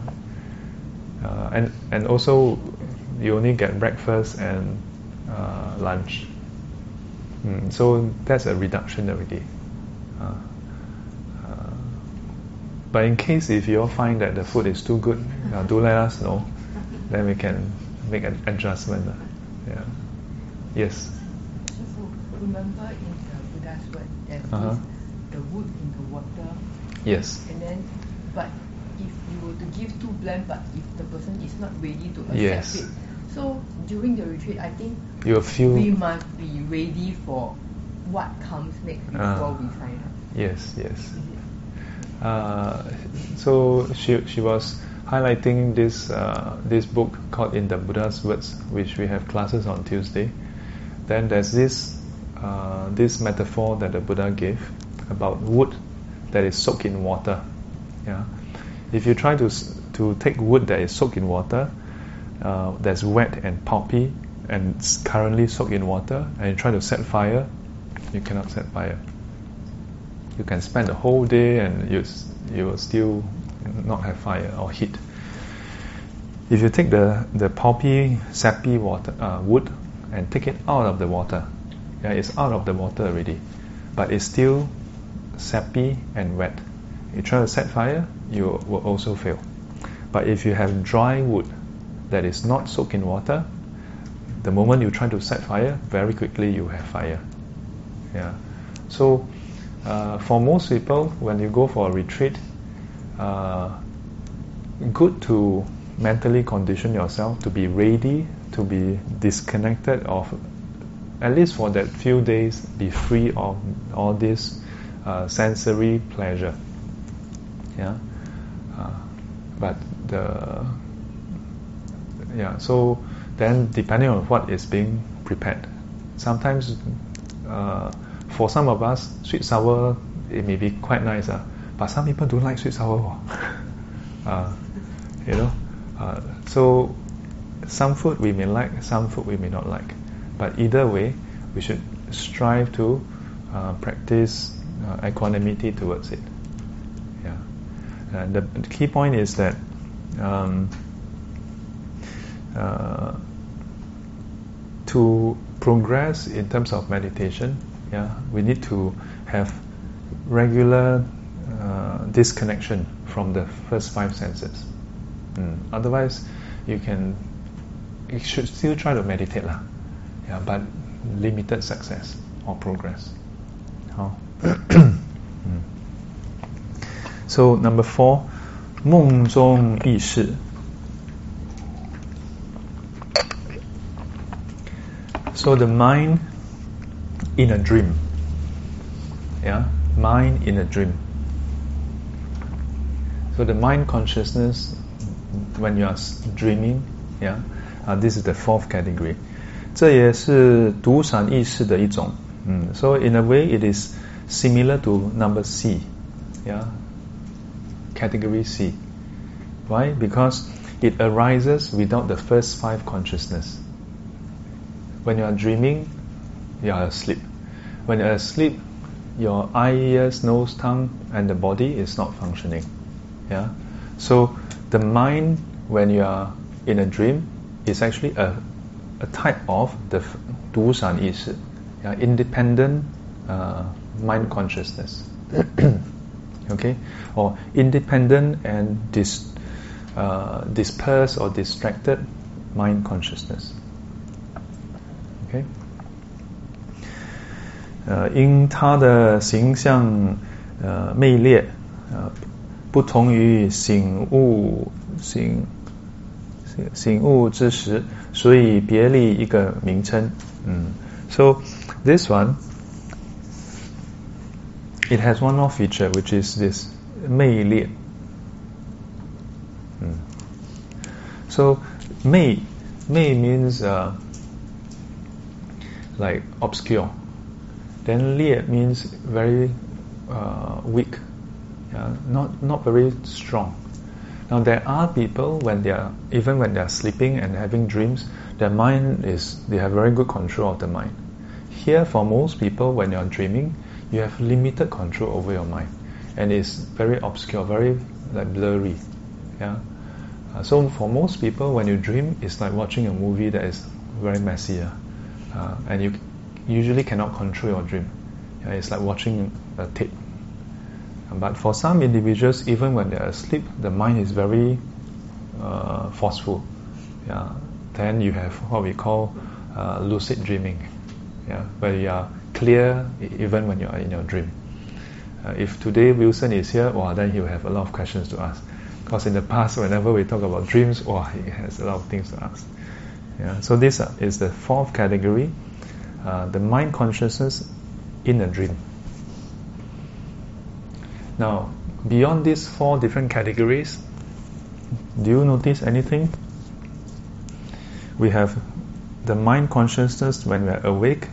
Uh, and and also you only get breakfast and uh, lunch. Mm, so that's a reduction already. Uh, uh, but in case if you all find that the food is too good, uh, do let us know. Then we can make an adjustment. Uh. Yes. So remember in the Buddha's word, there's Uh-huh. this, the wood in the water, Yes. and then, but if you were to give too bland, but if the person is not ready to accept Yes. it, so during the retreat, I think You feel. we must be ready for what comes next before Ah. we sign up. Yes. Yes. Uh, so she she was highlighting this uh, this book called In the Buddha's Words, which we have classes on Tuesday. Then there's this uh, this metaphor that the Buddha gave about wood that is soaked in water. Yeah, if you try to to take wood that is soaked in water, uh, that's wet and pulpy and currently soaked in water, and you try to set fire, you cannot set fire you can spend the whole day and you you will still not have fire or heat. If you take the the pulpy, sappy water uh, wood and take it out of the water, Yeah, it's out of the water already, but it's still sappy and wet. You try to set fire, you will also fail. But if you have dry wood that is not soaked in water, the moment you try to set fire, very quickly you have fire. Yeah. So uh, for most people, when you go for a retreat, uh, good to mentally condition yourself to be ready to be disconnected of at least for that few days be free of all this uh, sensory pleasure. Yeah. Uh, but the yeah so then depending on what is being prepared sometimes uh, for some of us sweet sour it may be quite nice uh, but some people don't like sweet sour. Uh, you know uh, so some food we may like some food we may not like. But either way we should strive to uh, practice uh, equanimity towards it. Yeah. The, the key point is that um, uh, to progress in terms of meditation yeah we need to have regular uh, disconnection from the first five senses. Mm. Otherwise, you can you should still try to meditate lah. Yeah, but limited success or progress. Oh. so number four, 梦中意识. So the mind in a dream. Yeah, mind in a dream. So the mind consciousness when you are dreaming, yeah, this is the fourth category，这也是独散意识的一种。嗯，so in a way it is similar to number C，yeah，category Why? Because it arises without the first five consciousness. When you are dreaming, you are asleep. When you are asleep, your eye, ears, nose, tongue, and the body is not functioning. Yeah. So the mind, when you are in a dream, is actually a, a type of the dusan is independent uh, mind consciousness. okay, or independent and dis, uh, dispersed or distracted mind consciousness. OK，呃，因它的形象呃昧劣，呃，不同于醒悟醒 uh, 醒悟之时，所以别立一个名称。嗯，so this one it has one more feature which is this 昧劣。嗯，so mm. 魅 may means uh, like obscure. Then liet means very uh, weak, yeah? not not very strong. Now there are people when they are even when they are sleeping and having dreams, their mind is they have very good control of the mind. Here, for most people, when you are dreaming, you have limited control over your mind, and it's very obscure, very like blurry. Yeah. Uh, so for most people, when you dream, it's like watching a movie that is very messy, uh, and you usually cannot control your dream. Yeah, it's like watching a tape but for some individuals, even when they're asleep, the mind is very uh, forceful. Yeah. Then you have what we call uh, lucid dreaming, yeah, where you are clear even when you are in your dream. Uh, if today Wilson is here, well, then he will have a lot of questions to ask. Because in the past, whenever we talk about dreams, well, he has a lot of things to ask. Yeah. So this uh, is the fourth category, uh, the mind consciousness in a dream. Now, beyond these four different categories, do you notice anything? We have the mind consciousness when we are awake,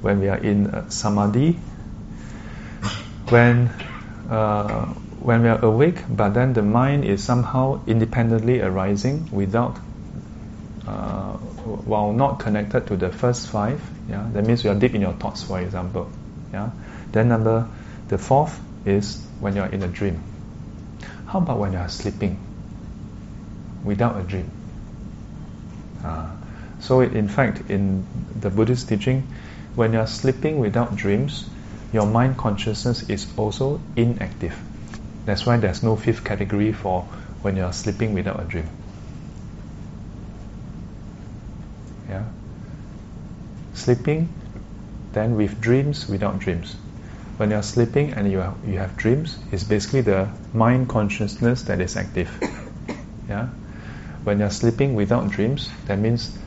when we are in uh, samadhi, when uh, when we are awake, but then the mind is somehow independently arising without, uh, while not connected to the first five. Yeah, that means you are deep in your thoughts, for example. Yeah. Then number the fourth is when you're in a dream. How about when you are sleeping without a dream? Uh, so, in fact, in the Buddhist teaching, when you're sleeping without dreams, your mind consciousness is also inactive. That's why there's no fifth category for when you're sleeping without a dream. Yeah? Sleeping, then with dreams, without dreams. When you're sleeping and you have, you have dreams, it's basically the mind consciousness that is active. Yeah? When you're sleeping without dreams, that means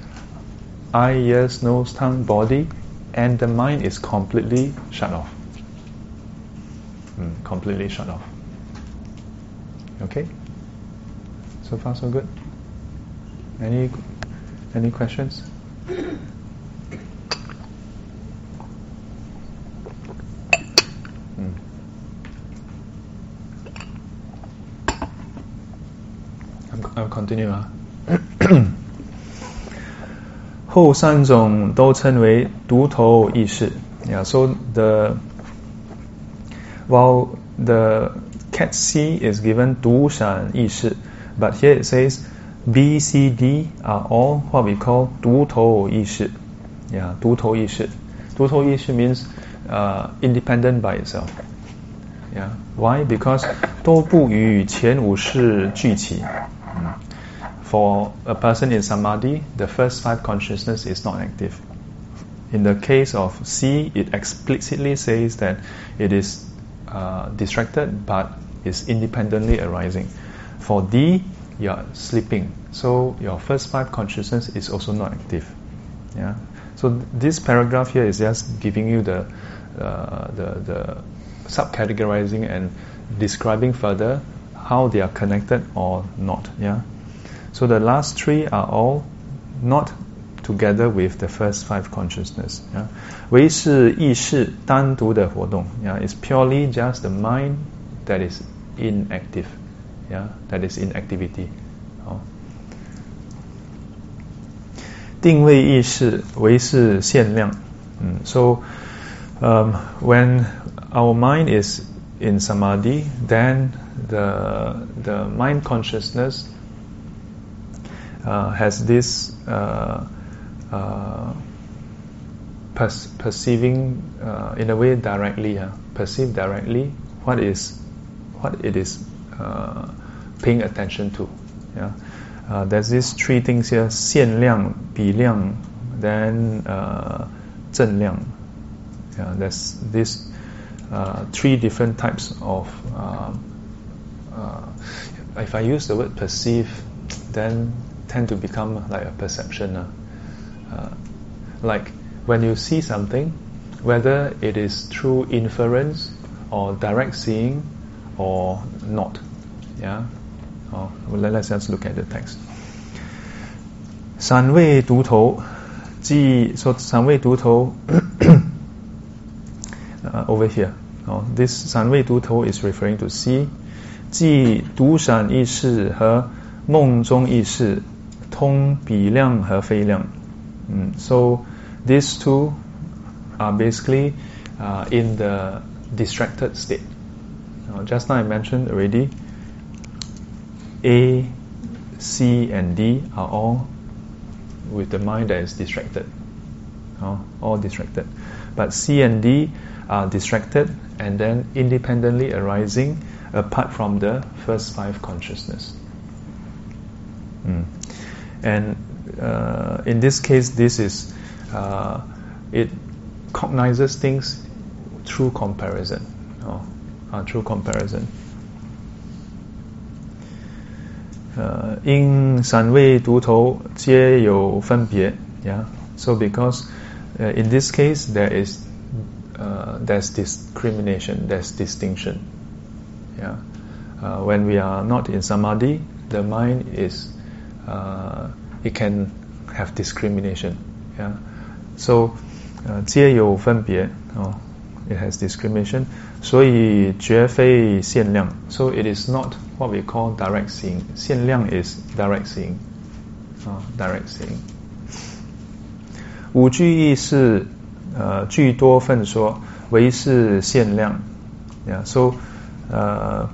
eye, ears, nose, tongue, body, and the mind is completely shut off. Mm, completely shut off. Okay? So far, so good. Any any questions? continue 啊。后三种都称为独头意识。Yeah, so the while the cat C is given 独散意识, but here it says B, C, D are all what we call 独头意识。Yeah, 独头意识。独头意识 means uh, independent by itself. Why? Because 都不与前五识俱起。嗯 for a person in samadhi, the first five consciousness is not active. In the case of C, it explicitly says that it is uh, distracted but is independently arising. For D, you are sleeping, so your first five consciousness is also not active. Yeah. So this paragraph here is just giving you the uh, the, the subcategorizing and describing further how they are connected or not. Yeah. So the last three are all not together with the first five consciousness. Yeah? 唯是意识单独的活动, yeah? It's purely just the mind that is inactive, yeah? that is inactivity. 哦。定位意识为是现量，嗯，so um, when our mind is in samadhi, then the the mind consciousness uh, has this uh, uh, per- perceiving uh, in a way directly, perceive directly what is what it is paying attention to. Yeah, there's these three things here: 现量、比量, then 正量. Yeah, there's these uh, three different types of. Uh, uh, if I use the word perceive, then tend to become like a perception. Uh. Uh, like when you see something, whether it is through inference or direct seeing or not. Yeah? Oh, well, let- let's just look at the text. 散位独头，即 so 散位独头 uh, over here. Oh, this 散位独头 is referring to C，即独闪意识和梦中意识 通比量和非量。Mm, so these two are basically uh, in the distracted state. Now, just now I mentioned already, A, C, and D are all with the mind that is distracted. Oh, all distracted. But C and D are distracted and then independently arising apart from the first five consciousness. Mm. And uh, in this case, this is uh, it cognizes things through comparison, or uh, through comparison. Uh, 呃，因散位独头皆有分别，yeah. So because uh, in this case there is uh, there's discrimination, there's distinction, yeah. Uh, when we are not in samadhi, the mind is uh, it can have discrimination. Yeah. So uh, oh, it has discrimination, so it is not what we call direct seeing. 现量 is direct seeing，啊、uh,，direct oh, seeing。五俱意是呃据多分说，唯是现量。Yeah, so uh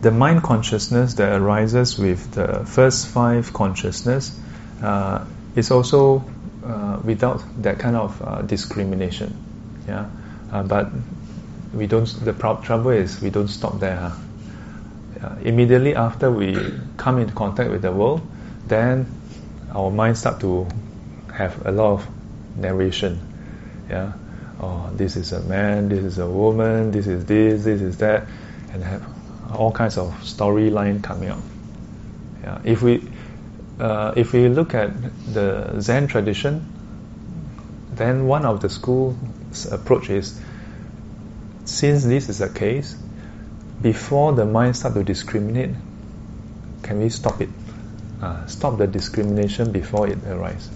the mind consciousness that arises with the first five consciousness uh, is also uh, without that kind of uh, discrimination. Yeah, uh, but we don't. The pro- trouble is we don't stop there. Huh? Uh, immediately after we come into contact with the world, then our mind start to have a lot of narration. Yeah, oh, this is a man, this is a woman, this is this, this is that, and have all kinds of storyline coming up. Yeah, if we uh, if we look at the Zen tradition, then one of the school's approach is since this is the case, before the mind start to discriminate, can we stop it? Uh, stop the discrimination before it arises.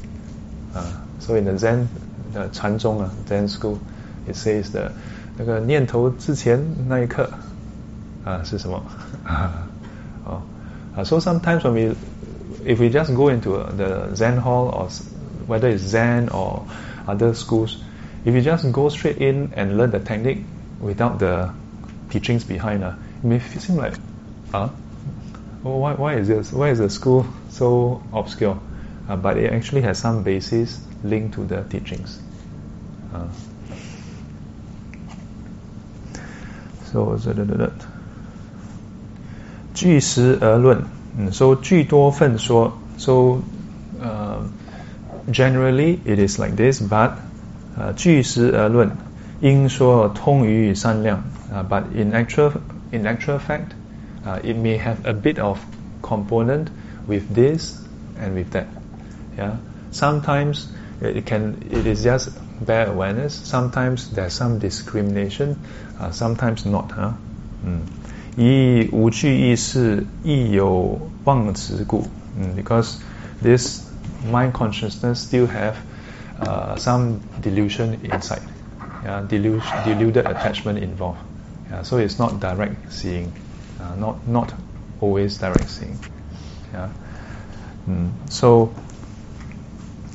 Uh, so in the Zen, the 禅宗啊 Zen school, it says the 那个念头之前那一刻 啊是什么？哦，啊，so sometimes when we if we just go into the Zen hall or whether it's Zen or other schools, if you just go straight in and learn the technique without the teachings behind, uh, it may seem like, huh? Oh, why, why is this? Why is the school so obscure? Uh, but it actually has some basis linked to the teachings. Uh, so, 据实而论，嗯，so 据多分说，so 呃、uh,，generally it is like this, but in actual in actual fact，啊、uh,，it may have a bit of component with this and with that. Yeah, sometimes it can it is just bare awareness. Sometimes there's some discrimination. Uh, sometimes not. Huh? 以无具意识亦有妄执故。Mm, because this mind consciousness still have uh, some delusion inside, yeah, delud- deluded attachment involved. Yeah, so it's not direct seeing, uh, not not always direct seeing. Yeah. Mm, so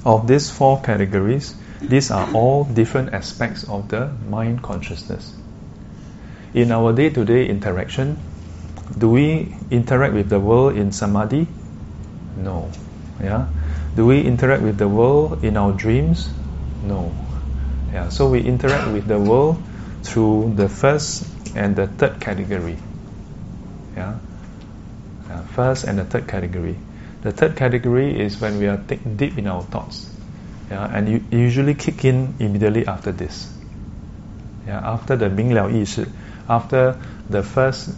of these four categories, these are all different aspects of the mind consciousness in our day to day interaction, do we interact with the world in samadhi? No. Yeah. Do we interact with the world in our dreams? No. Yeah. So we interact with the world through the first and the third category. Yeah. First and the third category. The third category is when we are deep in our thoughts. Yeah, and you usually kick in immediately after this. Yeah, after the Ming Liao Yi after the first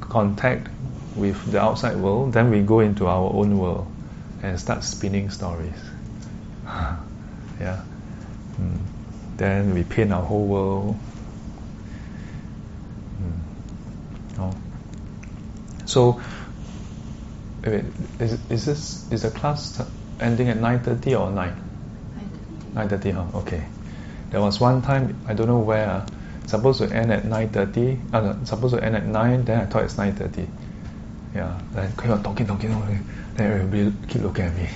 contact with the outside world, then we go into our own world and start spinning stories. yeah. Mm. Then we paint our whole world. Mm. Oh. So, is, is this is the class ending at nine thirty or nine? Nine thirty. Huh? Okay. There was one time I don't know where supposed to end at 9.30, uh, supposed to end at 9, then I thought it's 9.30. Yeah, then keep on talking, talking, talking, then everybody keep looking at me.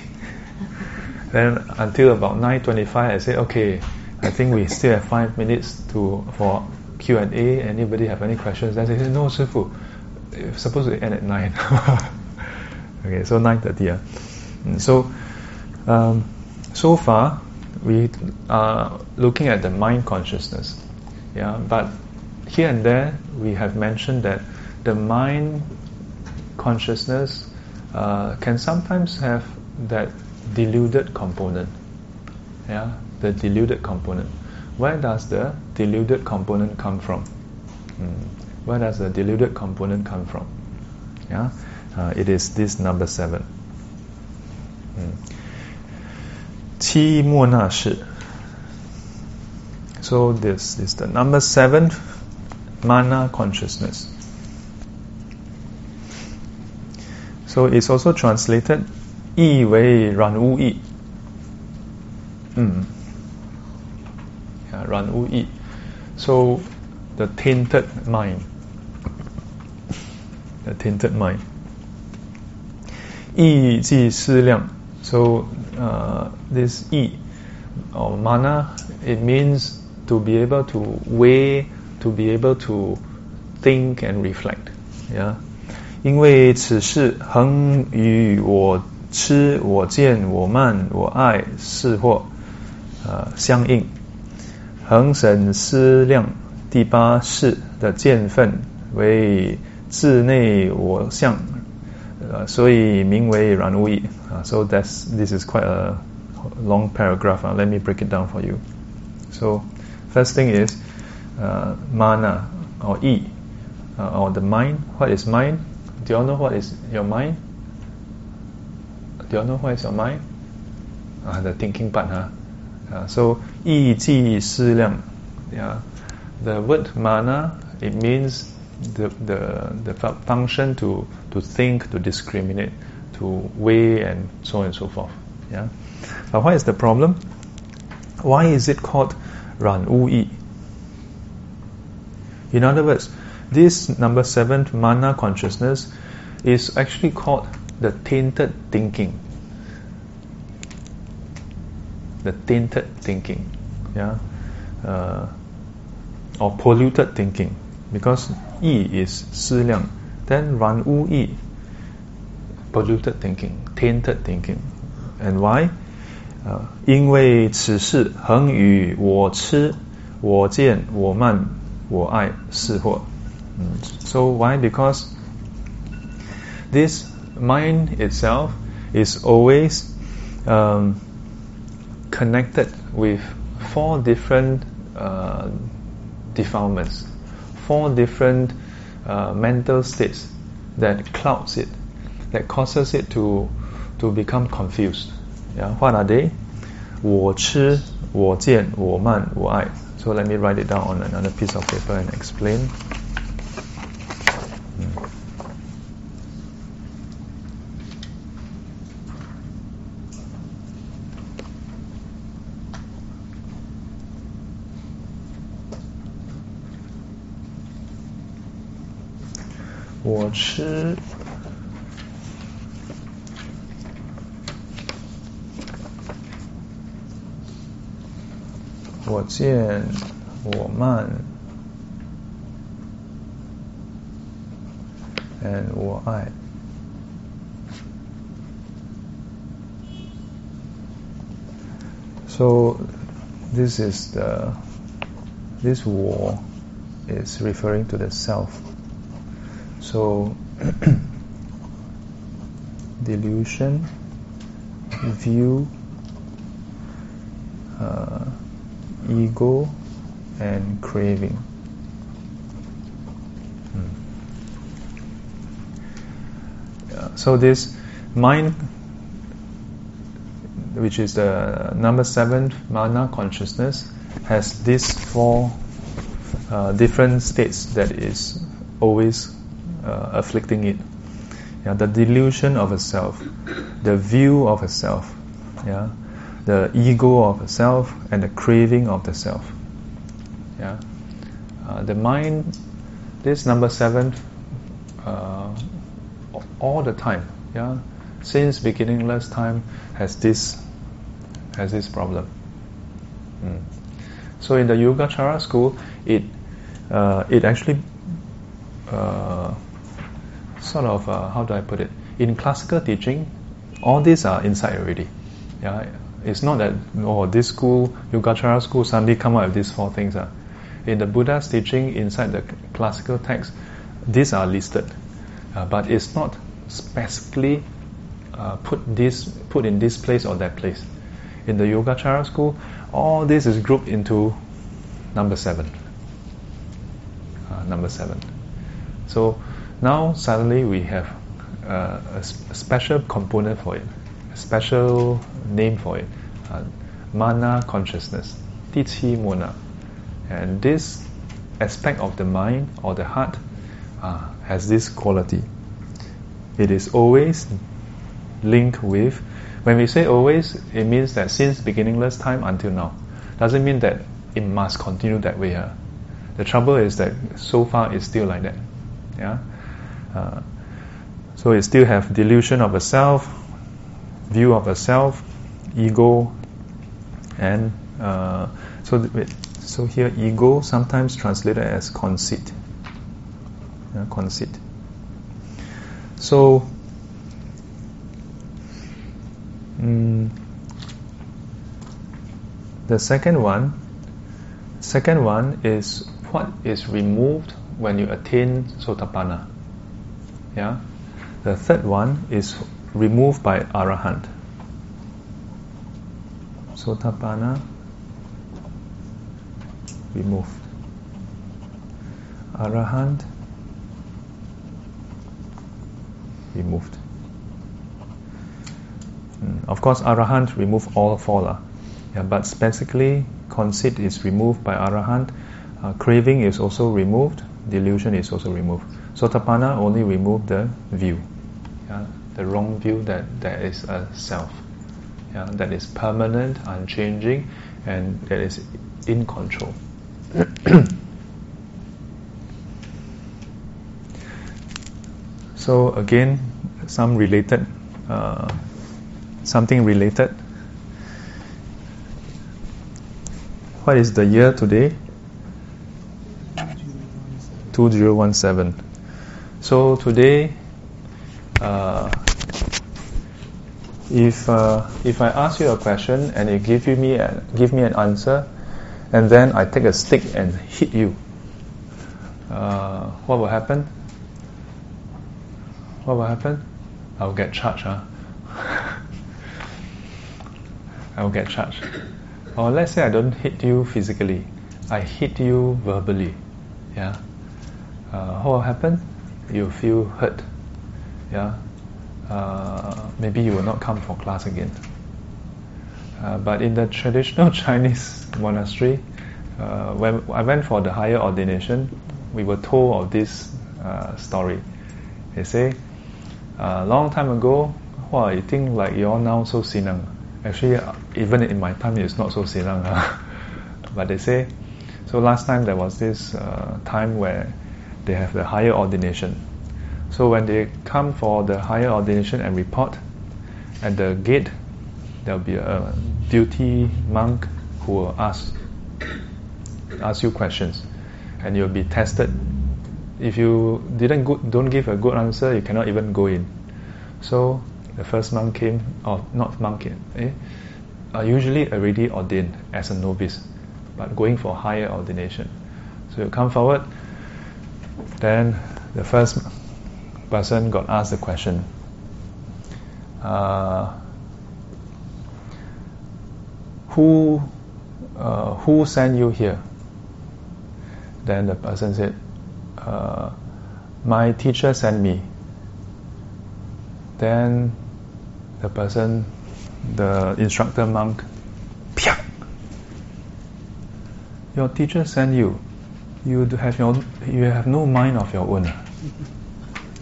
then until about 9.25, I said, okay, I think we still have five minutes to for Q&A. Anybody have any questions? Then they said, no, Shifu, it's supposed to end at 9. okay, so 9.30. Yeah. Mm, so, um, so far, we are looking at the mind consciousness. Yeah, but here and there we have mentioned that the mind consciousness uh, can sometimes have that deluded component. Yeah, the deluded component. Where does the deluded component come from? Mm. Where does the deluded component come from? Yeah, uh, it is this number seven. 嗯，七莫那是 so this is the number seven, mana consciousness. So it's also translated 意为软无意. Mm. Yeah, 软无意. So the tainted mind. The tainted mind. 意即思量. So uh, this 意 or mana, it means to be able to weigh, to be able to think and reflect. Yeah，因为此识恒与我痴、我见、我慢、我爱四惑呃相应。恒审思量第八识的见分为自内我相，呃，所以名为染污意啊。So that's this is quite a long paragraph. Uh, let me break it down for you. So. first thing is uh, mana or e uh, or the mind. What is mind? Do you all know what is your mind? Do you all know what is your mind? Uh, the thinking part, huh? Uh, so 意即思量 yeah the word mana it means the the the function to to think to discriminate to weigh and so on and so forth yeah but what is the problem why is it called ran wu yi in other words this number seven mana consciousness is actually called the tainted thinking. The tainted thinking, yeah, uh, or polluted thinking, because yi is 思量, then ran wu yi, polluted thinking, tainted thinking, and why? 啊，因为此识恒与我痴、我见、我慢、我爱四惑。嗯，So why? Because this mind itself is always um, connected with four different uh, defilements, four different uh, mental states that clouds it, that causes it to to become confused. Yeah, what are they? 我吃,我见,我慢,我爱. So let me write it down on another piece of paper and explain. 我吃，我见，我慢，and 我爱。So this is the this war is referring to the self. So, delusion, view, ego, and craving. Hmm. so this mind, which is the number seven mana consciousness, has these four uh, different states that is always uh, afflicting it. Yeah, the delusion of a self, the view of a self, yeah, the ego of a self, and the craving of the self. Yeah, uh, the mind, this number seven, uh, all the time. Yeah, since beginningless time has this has this problem. Mm. So in the Yogacara school, it uh, it actually uh, sort of uh, how do I put it? In classical teaching, all these are inside already. Yeah, it's not that oh this school Yogacara school suddenly come up with these four things. Uh. In the Buddha's teaching inside the classical text, these are listed, uh, but it's not specifically uh, put this put in this place or that place. In the Yogacara school, all this is grouped into number seven. Uh, number seven. So now suddenly we have uh, a, special component for it, a special name for it, uh, mana consciousness, 第七 末那. And this aspect of the mind or the heart uh, has this quality. It is always linked with, when we say always, it means that since beginningless time until now. Doesn't mean that it must continue that way. Huh? The trouble is that so far it's still like that. Yeah. Uh, so it still have delusion of a self, view of a self, ego, and uh, so th- so here ego sometimes translated as conceit. Yeah, conceit. So. Mm, the second one, second one is what is removed when you attain sotapanna. Yeah. The third one is removed by arahant. Sotapanna removed. Arahant removed. Mm, Of course, arahant remove all four lah. Yeah, but basically, conceit is removed by arahant. Uh, craving is also removed. Delusion is also removed. Sotapanna only remove the view, yeah, the wrong view that there is a self, yeah, that is permanent, unchanging, and that is in control. so again, some related, uh, something related. What is the year today? 2017. So today, uh, if uh, if I ask you a question and you give me a, give me an answer, and then I take a stick and hit you, uh, what will happen? What will happen? I'll get charged, huh? I will get charged. Or let's say I don't hit you physically, I hit you verbally. Yeah. Uh, what will happen? You feel hurt. Yeah. Uh, maybe you will not come for class again. Uh, but in the traditional Chinese monastery, uh, when I went for the higher ordination, we were told of this uh, story. They say, a long time ago, wow, I think like you all now so sinang. Actually, uh, even in my time, it's not so sinang. but they say, so last time there was this uh, time where they have the higher ordination. So when they come for the higher ordination and report, at the gate there'll be a duty monk who will ask ask you questions, and you'll be tested. If you didn't go, don't give a good answer, you cannot even go in. So the first monk came, or not monk, eh, are usually already ordained as a novice, but going for higher ordination. So you come forward, then the first person got asked the question. Uh, who uh, who sent you here? Then the person said, uh, my teacher sent me. Then the person, the instructor monk, Pia! your teacher sent you. You have your, you have no mind of your own.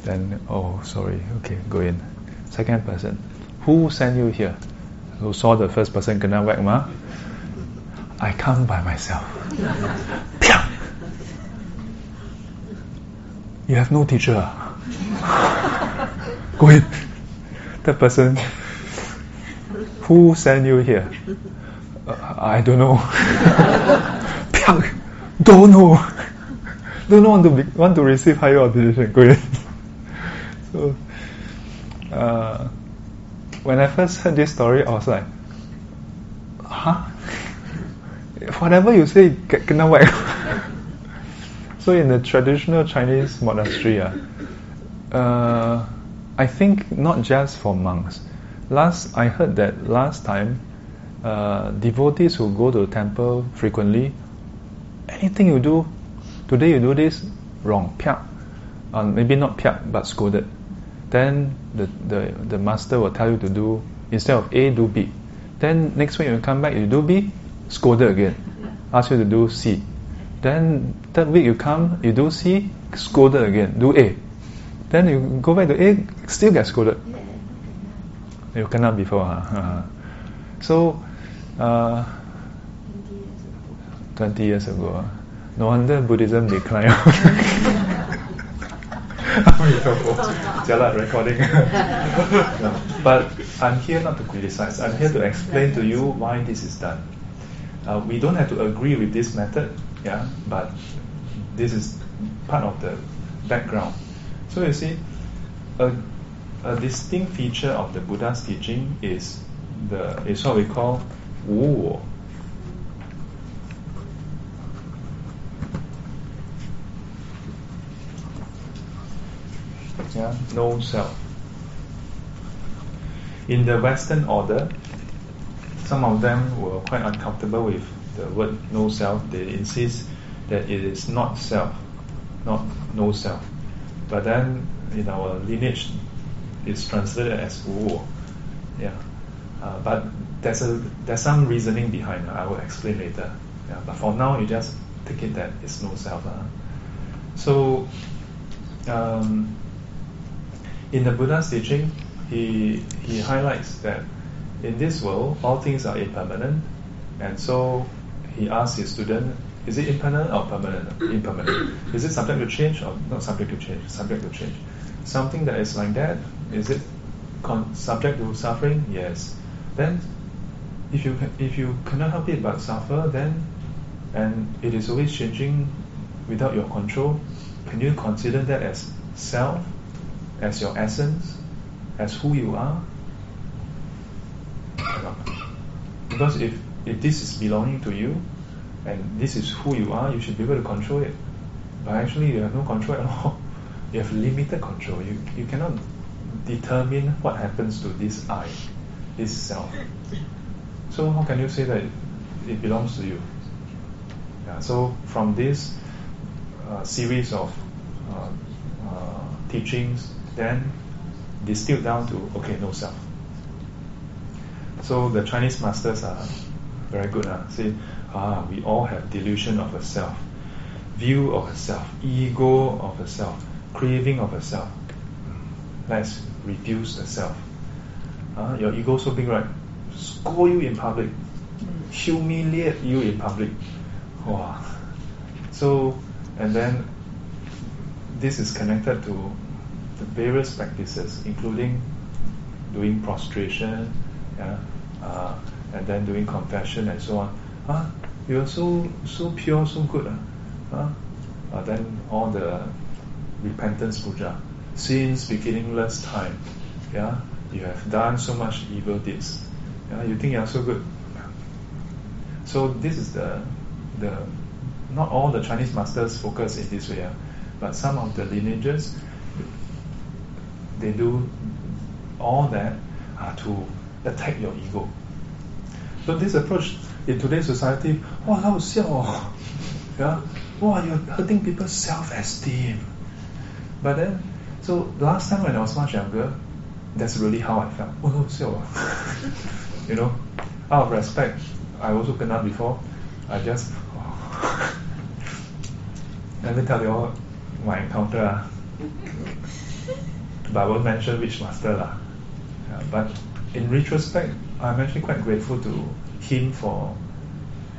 Then, oh, sorry. Okay, go in. Second person, who sent you here? Who saw the first person kena whack ma? I come by myself. You have no teacher. ah? Go in. That person, who sent you here? "Uh, I don't know. Don't know. Don't know want to be, want to receive higher ordination. Go in. Uh, when I first heard this story, I was like, huh? Whatever you say, ke- kena whack. so in the traditional Chinese monastery, ah, uh, I think not just for monks. Last I heard that last time, uh, devotees who go to the temple frequently, anything you do, today you do this, wrong, piak. Uh, maybe not piak, but scolded. Then the, the, the master will tell you to do, instead of A, do B. Then next week you come back, you do B, scolded again. Ask you to do C. Then third week you come, you do C, scolded again, do A. Then you go back to A, still get scolded. You cannot before, huh? So, uh, 20 years ago. No wonder Buddhism declined. Jialat recording. No, But I'm here not to criticize. I'm here to explain to you why this is done. Uh, we don't have to agree with this method, yeah, but this is part of the background. So you see, a, a distinct feature of the Buddha's teaching is the is what we call 无 Yeah, no self. In the Western order, some of them were quite uncomfortable with the word no self. They insist that it is not self, not no self. But then in our lineage, it's translated as wu. Yeah. Uh, but there's a there's some reasoning behind. I will explain later. Yeah. But for now, you just take it that it's no self. Uh. So, um, in the Buddha's teaching, he he highlights that in this world all things are impermanent, and so he asks his student, is it impermanent or permanent? Impermanent. Is it subject to change or not subject to change? Subject to change. Something that is like that, is it con- subject to suffering? Yes. Then, if you if you cannot help it but suffer, then and it is always changing without your control, can you consider that as self, as your essence, as who you are? Because if, if this is belonging to you and this is who you are, you should be able to control it. But actually, you have no control at all. You have limited control. You, you cannot determine what happens to this I, this self. So, how can you say that it belongs to you? Yeah, so, from this uh, series of uh, uh, teachings, then distilled down to okay, no self. So the Chinese masters are very good. Uh, say, ah, we all have delusion of a self, view of a self, ego of a self, craving of a self. Let's reduce the self. Uh, your ego so big, right? Scold you in public, humiliate you in public. Wow. So, and then this is connected to various practices, including doing prostration, yeah, uh, and then doing confession and so on. Huh? You're so so pure, so good. Uh, huh? Uh, then all the repentance puja, since beginningless time, yeah, you have done so much evil deeds. Yeah, you think you're so good. So this is the the not all the Chinese masters focus in this way, yeah, but some of the lineages they do all that uh, to attack your ego. So this approach in today's society, wow, xiao, yeah, wow, you're hurting people's self-esteem. But then, so last time when I was much younger, that's really how I felt. Oh xiao, you know, out of respect, I also kena before. I just, oh. let me tell you all my encounter. Uh. But I won't mention which master lah. Yeah, but in retrospect, I'm actually quite grateful to him for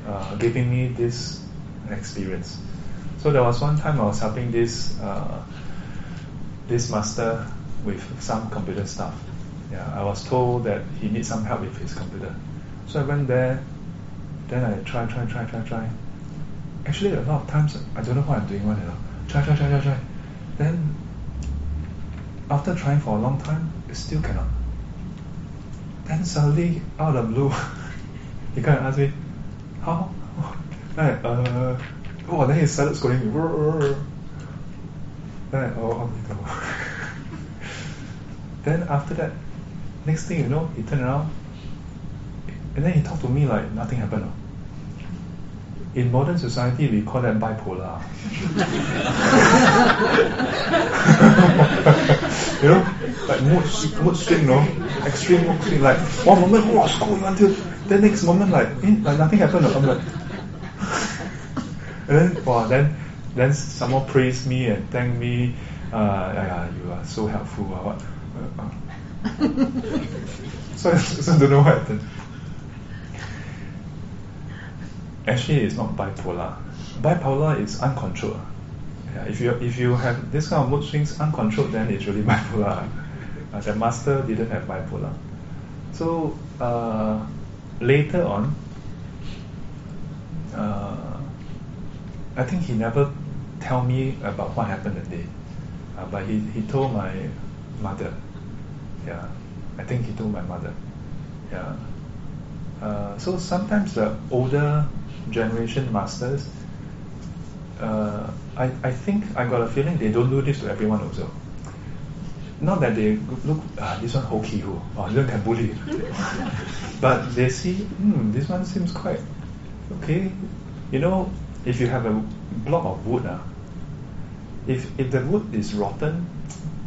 uh, giving me this experience. So there was one time I was helping this uh, this master with some computer stuff. Yeah, I was told that he needs some help with his computer. So I went there. Then I try, try, try, try, try. Actually, a lot of times I don't know what I'm doing. One, you know, try, try, try, try, try. Then after trying for a long time, it still cannot. Then suddenly, out of the blue, he kind of asked me, how? Then I, uh, oh, then he started scolding me. Then I, oh, oh, Then after that, next thing you know, he turned around, and then he talked to me like nothing happened. In modern society, we call that bipolar. you know, like mood, mood swing, no? Extreme mood swing. Like one moment, oh, school you until the next moment, like, eh, like nothing happened. I'm like, and then, wow, then, then someone praised me and thanked me. Uh, yeah, you are so helpful. Uh, what? Uh, so, so I don't know what happened. Actually, it's not bipolar. Bipolar is uncontrolled. Yeah, if you if you have this kind of mood swings uncontrolled, then it's really bipolar. Uh, the master didn't have bipolar. So uh, later on, uh, I think he never tell me about what happened that day, uh, but he, he told my mother. Yeah, I think he told my mother. Yeah. Uh, so sometimes the older generation masters uh, I, I think I got a feeling they don't do this to everyone also. not that they look, ah, this one hokey who, oh, this one can bully. but they see, hmm, this one seems quite okay. You know, if you have a block of wood, uh, if if the wood is rotten,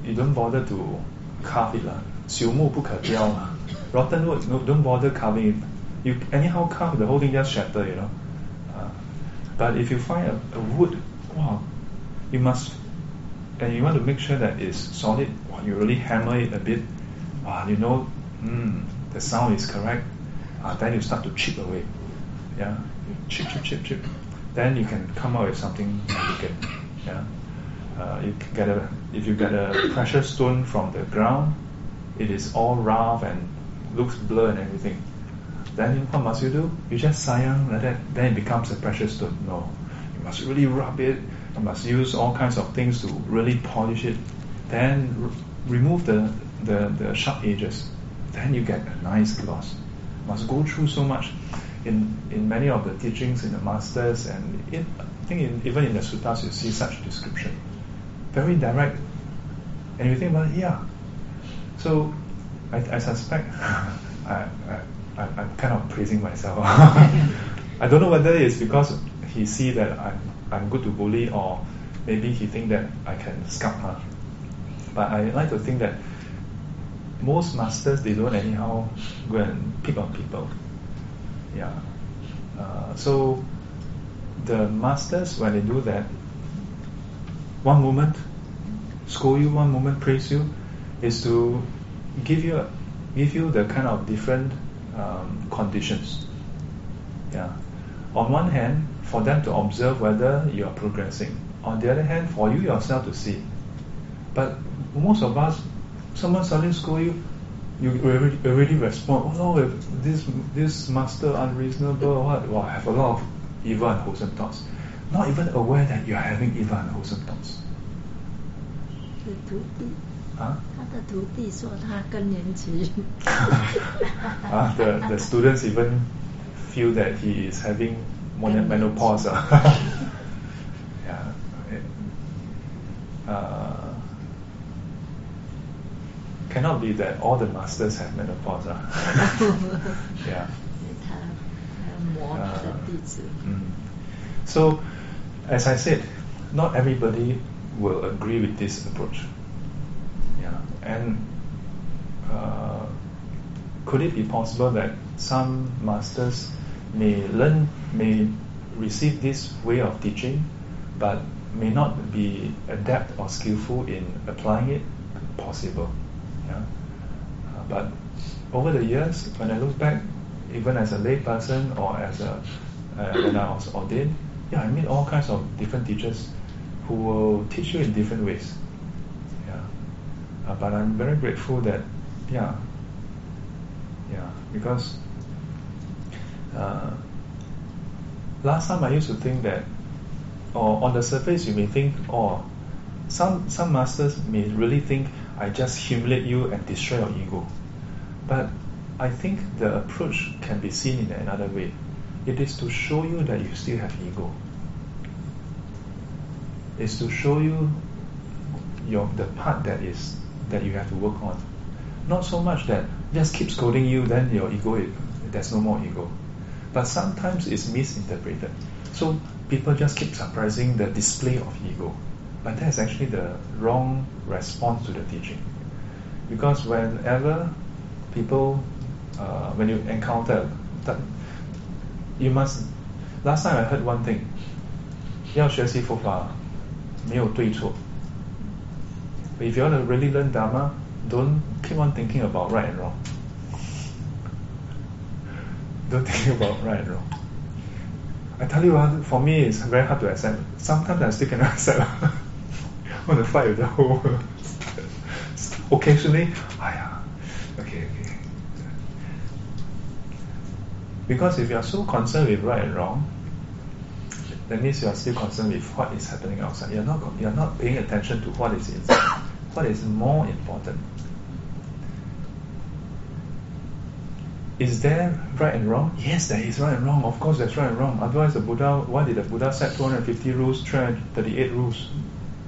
you don't bother to carve it. Uh. 朽木不可雕 Rotten wood, no, don't bother carving it. You anyhow carve, the whole thing just shatter, you know. But if you find a, a wood, wow, you must, and you want to make sure that it's solid, wow, you really hammer it a bit, wow, you know, mm, the sound is correct, uh, then you start to chip away. Yeah, chip, chip, chip, chip. Then you can come out with something elegant. Yeah. Uh, you get a, if you get a precious stone from the ground, it is all rough and looks blurred and everything. Then what must you do? You just sayang like that, then it becomes a precious stone. No. You must really rub it, you must use all kinds of things to really polish it. Then r- remove the, the, the sharp edges. Then you get a nice gloss. Must go through so much. In, in many of the teachings in the masters and in, I think in, even in the suttas you see such description. Very direct. And you think about it, yeah. So I, I suspect I, I'm kind of praising myself. I don't know whether it's because he see that I'm, I'm good to bully or maybe he think that I can sculpt her. But I like to think that most masters they don't anyhow go and pick on people. Yeah. Uh, so the masters when they do that, one moment scold you, one moment praise you, is to give you give you the kind of different um, conditions. Yeah. On one hand, for them to observe whether you are progressing. On the other hand, for you yourself to see. But most of us, someone suddenly scold you, you already, already respond, oh no, this this master unreasonable, what? Well, I have a lot of evil and wholesome thoughts. Not even aware that you are having evil and wholesome thoughts. Huh? Ah, the, the students even feel that he is having menopause. yeah. Uh, cannot be that all the masters have menopause. Ah. yeah. Uh, mm. So, as I said, not everybody will agree with this approach. Yeah, and uh, could it be possible that some masters may learn, may receive this way of teaching, but may not be adept or skillful in applying it? Possible. Yeah. Uh, but over the years, when I look back, even as a lay person or as a uh, when I was ordained, yeah, I meet all kinds of different teachers who will teach you in different ways. Uh, but I'm very grateful that, yeah, yeah, because uh, last time I used to think that, or on the surface you may think, oh, some some masters may really think I just humiliate you and destroy your ego. But I think the approach can be seen in another way. It is to show you that you still have ego. It's to show you your the part that is that you have to work on. Not so much that just keep scolding you, then your ego, there's no more ego. But sometimes it's misinterpreted. So people just keep surprising the display of ego. But that's actually the wrong response to the teaching. Because whenever people, uh, when you encounter that, you must. Last time I heard one thing. 要学习佛法，没有对错。 If you want to really learn Dharma, don't keep on thinking about right and wrong. Don't think about right and wrong. I tell you what, for me it's very hard to accept. Sometimes I still cannot accept. Want to fight with the whole world. Occasionally, ah okay, okay. Because if you are so concerned with right and wrong, that means you are still concerned with what is happening outside. You're not you're not paying attention to what is inside. What is more important? Is there right and wrong? Yes, there is right and wrong. Of course, there's right and wrong. Otherwise, the Buddha, why did the Buddha set 250 rules, 338 rules?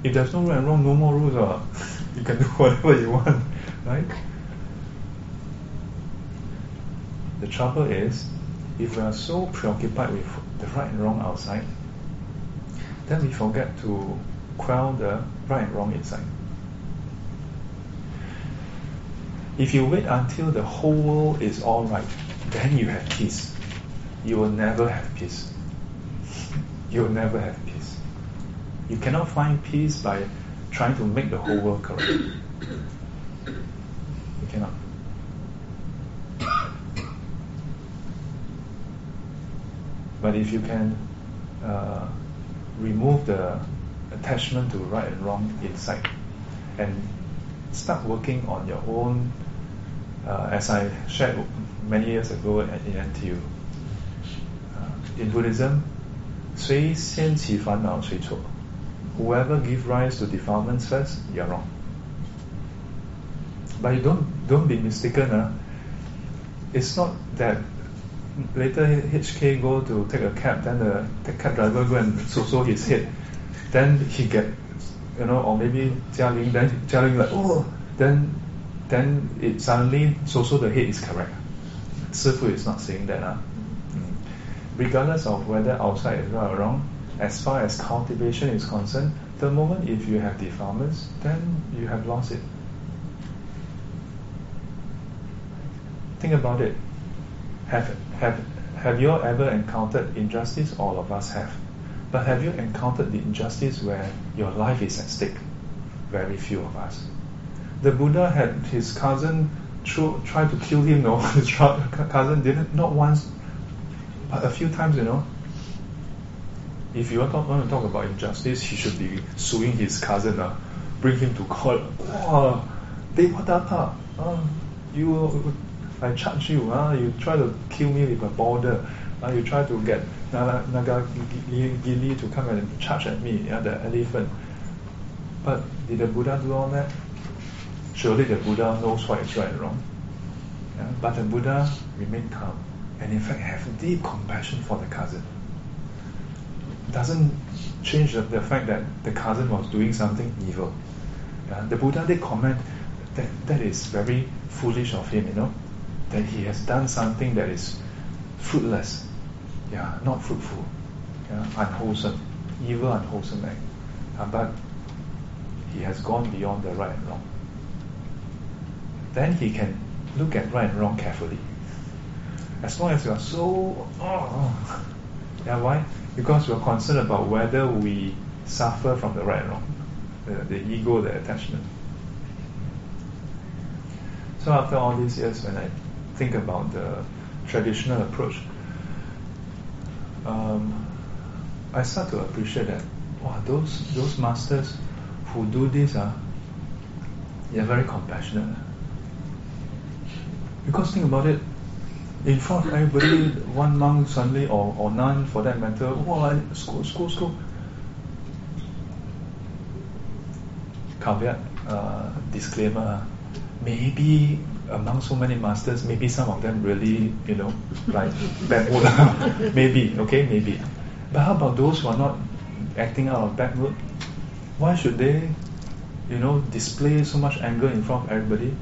If there's no right and wrong, no more rules. Uh. you can do whatever you want, right? The trouble is, if we are so preoccupied with the right and wrong outside, then we forget to quell the right and wrong inside. If you wait until the whole world is all right, then you have peace. You will never have peace. You will never have peace. You cannot find peace by trying to make the whole world correct. You cannot. But if you can uh, remove the attachment to right and wrong inside and start working on your own, uh, as I shared many years ago at, in NTU. Uh, in Buddhism, 谁先起烦恼谁错 Whoever give rise to defilements first, you're wrong. But you don't don't be mistaken. Uh. It's not that later HK go to take a cab, then the, the cab driver go and so so his head, then he get, you know, or maybe Jia Ling, then Jia Ling like, oh, then then it suddenly so so the head is correct. Sifu is not saying that. Uh. Regardless of whether outside is right or wrong, as far as cultivation is concerned, the moment if you have defilements, then you have lost it. Think about it. Have have have you ever encountered injustice? All of us have. But have you encountered the injustice where your life is at stake? Very few of us. The Buddha had his cousin try, to kill him, no, his cousin didn't, not once, but a few times, you know. If you want to, want to talk about injustice, he should be suing his cousin, uh, bring him to court. Wow, Devadatta, uh, you, I charge you, uh, you try to kill me with a border, uh, you try to get Nalagiri to come and charge at me, yeah, the elephant. But did the Buddha do all that? Surely the Buddha knows what is right and wrong. Yeah? But the Buddha remained calm and in fact have deep compassion for the cousin. Doesn't change the, the fact that the cousin was doing something evil. Yeah? The Buddha did comment that that is very foolish of him, you know, that he has done something that is fruitless, yeah, not fruitful, yeah, unwholesome, evil, unwholesome act. Uh, but he has gone beyond the right and wrong. Then he can look at right and wrong carefully. As long as you are so, oh, yeah, why? Because we're concerned about whether we suffer from the right and wrong, the, the ego, the attachment. So after all these years, when I think about the traditional approach, um, I start to appreciate that wow, those those masters who do this, uh, they're very compassionate. Because think about it, in front of everybody, one monk suddenly, or, or nun for that matter, wow, school, school, school. Caveat, uh, disclaimer, maybe among so many masters, maybe some of them really, you know, like bad maybe, okay, maybe. But how about those who are not acting out of mood? Why should they, you know, display so much anger in front of everybody?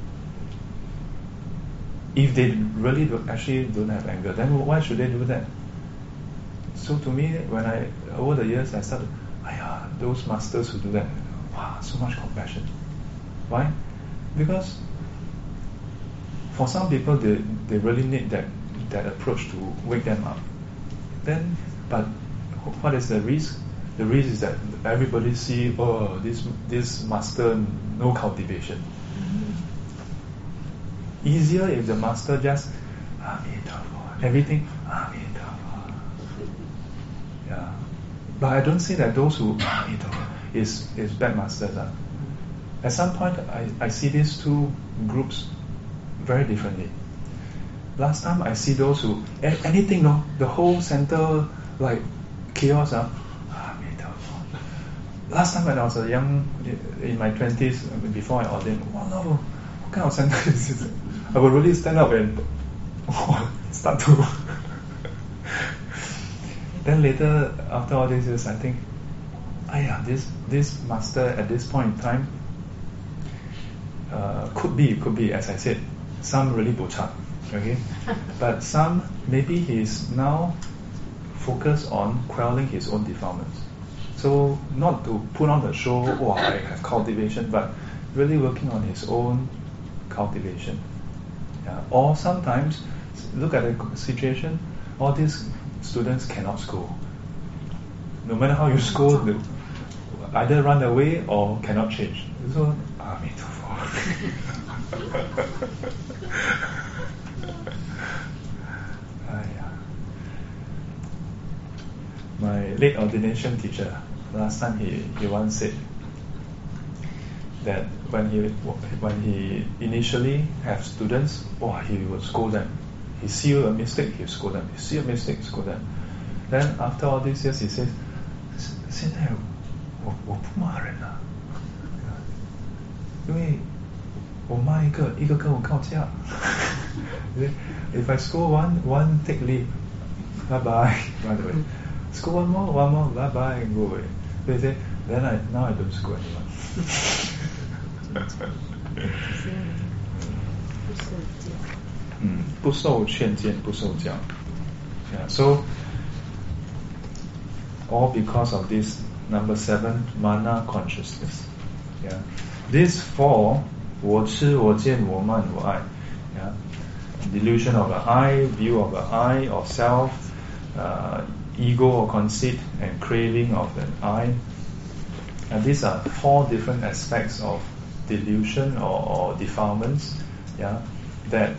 If they really do, actually don't have anger, then why should they do that? So to me, when I over the years I started, yeah, those masters who do that, wow, so much compassion. Why? Because for some people, they, they really need that that approach to wake them up. Then, but what is the risk? The risk is that everybody see, oh, this this master no cultivation. Easier if the master just Amitabha, everything Amitabha. Yeah. But I don't say that those who is is is bad masters. Uh. At some point, I, I see these two groups very differently. Last time I see those who anything, no, the whole center like chaos. Uh, last time when I was a young, in my twenties, before I ordained, wow, no, what kind of center is this? I would really stand up and start to. then later, after all these years, I think, ah yeah, this this master at this point in time, uh, could be, could be, as I said, some really buchak, okay? but some, maybe he's now focused on quelling his own defilements. So not to put on the show, oh, I have cultivation, but really working on his own cultivation. Yeah. Or sometimes, look at the situation, all these students cannot school. No matter how you school, they either run away or cannot change. So, ah, me too. My late ordination teacher, last time he, he once said that when he when he initially have students, oh, he will scold them. He see a mistake, he scold them. He see a mistake, scold them. Then after all these years, he says, 现在我我不骂人了，因为我骂一个，一个跟我告假。If I score one, one take leave, bye bye, run away. Score one more, one more, bye bye, and go away. They say, then I now I don't score anyone. 嗯，不受劝谏，不受教。Yeah, so all because of this number seven mana consciousness. Yeah, these four 我痴我见我慢我爱 yeah delusion of the I, view of the I or self, uh, ego or conceit, and craving of the I. And these are four different aspects of delusion or, or defilements, yeah, that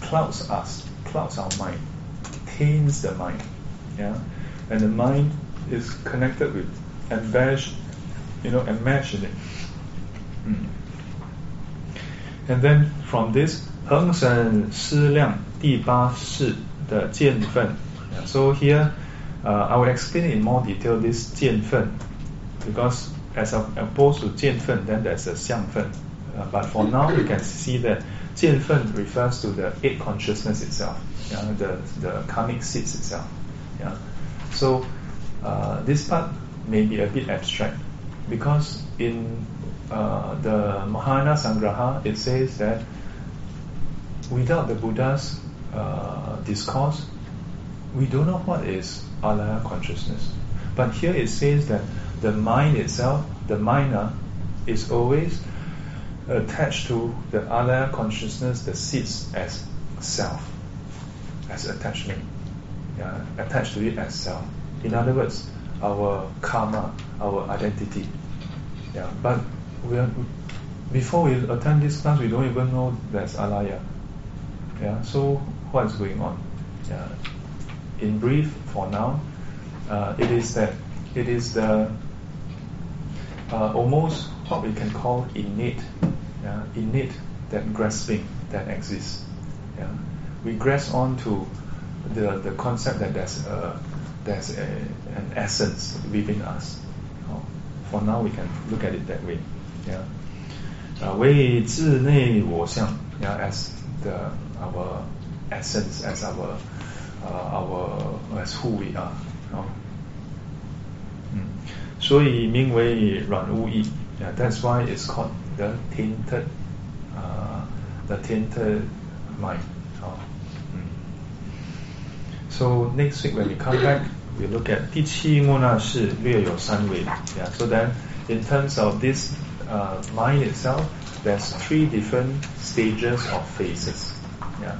clouds us, clouds our mind, taints the mind, yeah, and the mind is connected with, enmeshed, you know, imagine it. Mm. And then from this, 恒审思量第八识的见分。So here, uh, I will explain in more detail this because as opposed to 见分, then there's a 相分. Uh, but for now, we can see that 见分 refers to the eight consciousness itself, yeah, the, the karmic seeds itself. Yeah. So uh, this part may be a bit abstract because in uh, the Mahayana Sangraha, it says that without the Buddha's uh, discourse, we don't know what is alaya consciousness. But here it says that the mind itself, the mina, is always attached to the alaya consciousness that sits as self, as attachment, yeah, attached to it as self. In other words, our karma, our identity. Yeah, but we are, before we attend this class, we don't even know there's alaya. Yeah, so what is going on? Yeah. In brief, for now, uh, it is that it is the uh, almost what we can call innate, yeah, innate that grasping that exists. Yeah. We grasp onto the the concept that there's a there's a, an essence within us. Oh, for now, we can look at it that way. Yeah. Uh, 为自内我相 yeah, as the our essence, as our uh, our as who we are. 哦，嗯， 所以名为染污意。Yeah, why it's called the tainted, uh, the tainted mind. Mm. So next week when we come back, we look at 第七末那识略有三位。Yeah, so then in terms of this uh, mind itself, there's three different stages of phases. Yeah,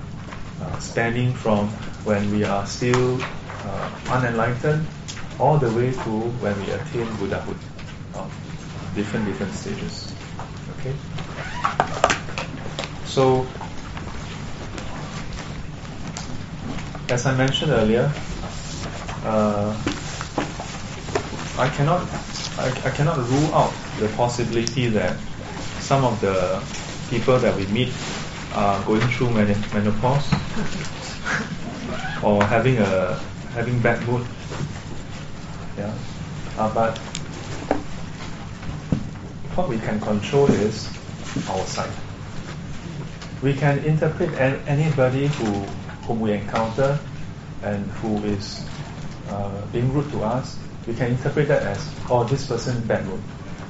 uh, spanning from when we are still uh, unenlightened all the way to when we attain Buddhahood. Uh, different different stages. Okay. So, as I mentioned earlier, uh, I cannot I, I cannot rule out the possibility that some of the people that we meet are going through menopause or having a having bad mood. Yeah, uh, but what we can control is our side. We can interpret anybody who whom we encounter and who is uh, being rude to us we can interpret that as, oh, this person bad mood.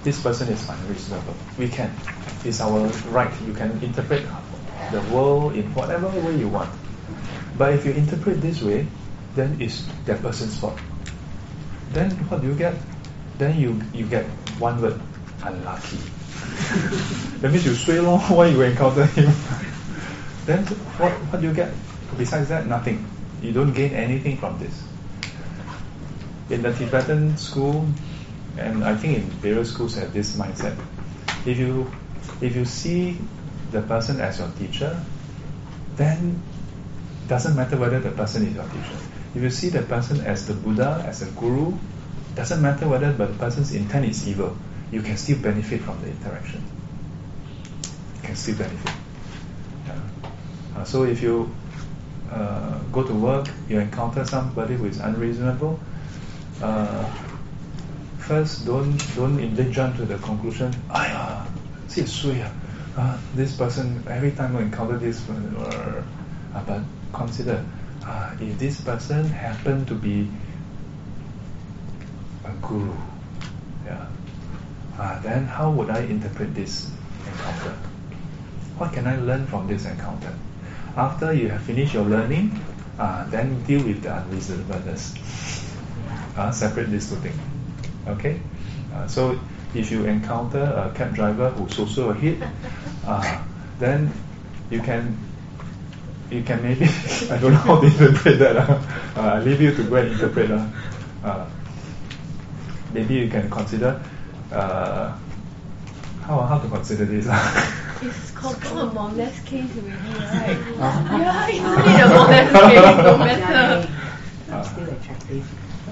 this person is unreasonable. We can. It's our right. You can interpret the world in whatever way you want. But if you interpret this way, then it's that person's fault. Then what do you get? Then you you get one word, unlucky. that means you sway long why you encounter him. then what what do you get? Besides that, nothing. You don't gain anything from this. In the Tibetan school, and I think in various schools have this mindset. If you if you see the person as your teacher, then doesn't matter whether the person is your teacher. If you see the person as the Buddha, as a guru, doesn't matter whether the person's intent is evil, you can still benefit from the interaction. You can still benefit. Yeah. Uh, so if you uh, go to work, you encounter somebody who is unreasonable, uh, first don't don't immediately jump to the conclusion, ah, uh, this person every time I encounter this, uh, but consider uh, if this person happened to be a guru, yeah, uh, then how would I interpret this encounter? What can I learn from this encounter? After you have finished your learning, uh, then deal with the unreasonableness. Uh, separate these two things. Okay? Uh, so if you encounter a cab driver who's also a hit, uh, then you can you can maybe I don't know how to interpret that. Uh, I leave you to go and interpret. Uh, uh, maybe you can consider uh, how how to consider this. it's confirmed a molest case already, right? Uh, yeah, it's only a molest case, no matter. Uh, still attractive.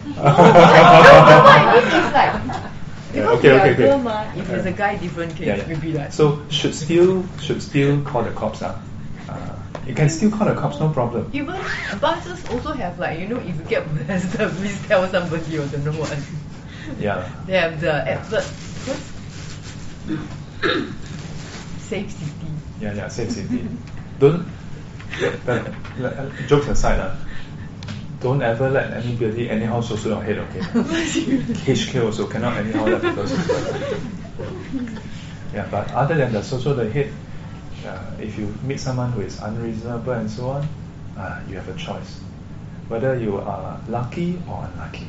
no, no, what I mean is like because okay, okay, okay. Girl, ma, if it's a guy, different case, yeah, yeah. maybe like. So should still should still call the cops uh? Uh you can still call the cops, no problem. Even buses also have like you know if you get molested, please tell somebody or don't know what. Yeah. They have the advert. Safe city. Yeah, yeah, safe city. don't. But, but, jokes aside, uh, don't ever let anybody anyhow social your head, okay? HK also cannot anyhow let people yeah, but other than the social the head, uh, if you meet someone who is unreasonable and so on, uh, you have a choice. Whether you are lucky or unlucky.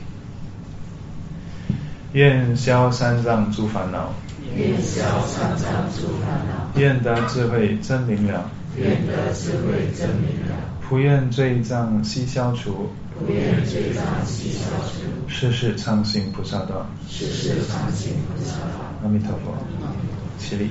愿消三障诸烦恼，愿消三障诸烦恼，愿得智慧真明了，愿得智慧真明了，不愿罪障悉消除，不愿罪障悉消除，世世常行菩萨道。世世常行菩萨道。阿弥陀佛，起立。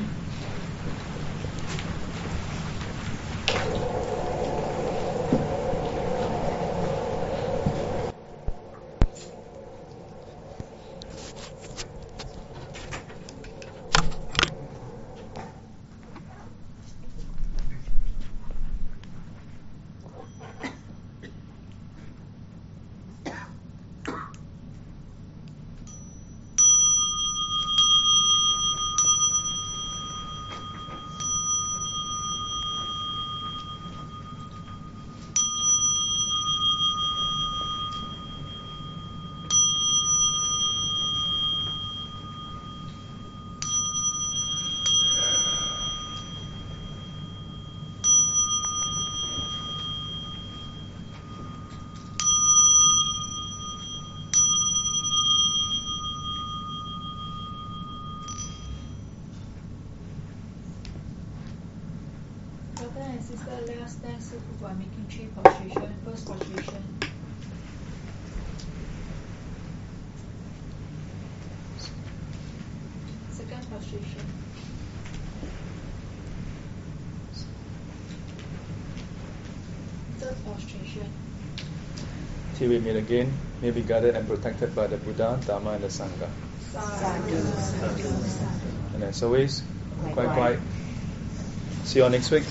Again, may be guided and protected by the Buddha, Dharma, and the Sangha. And as always, quite quite. See you all next week.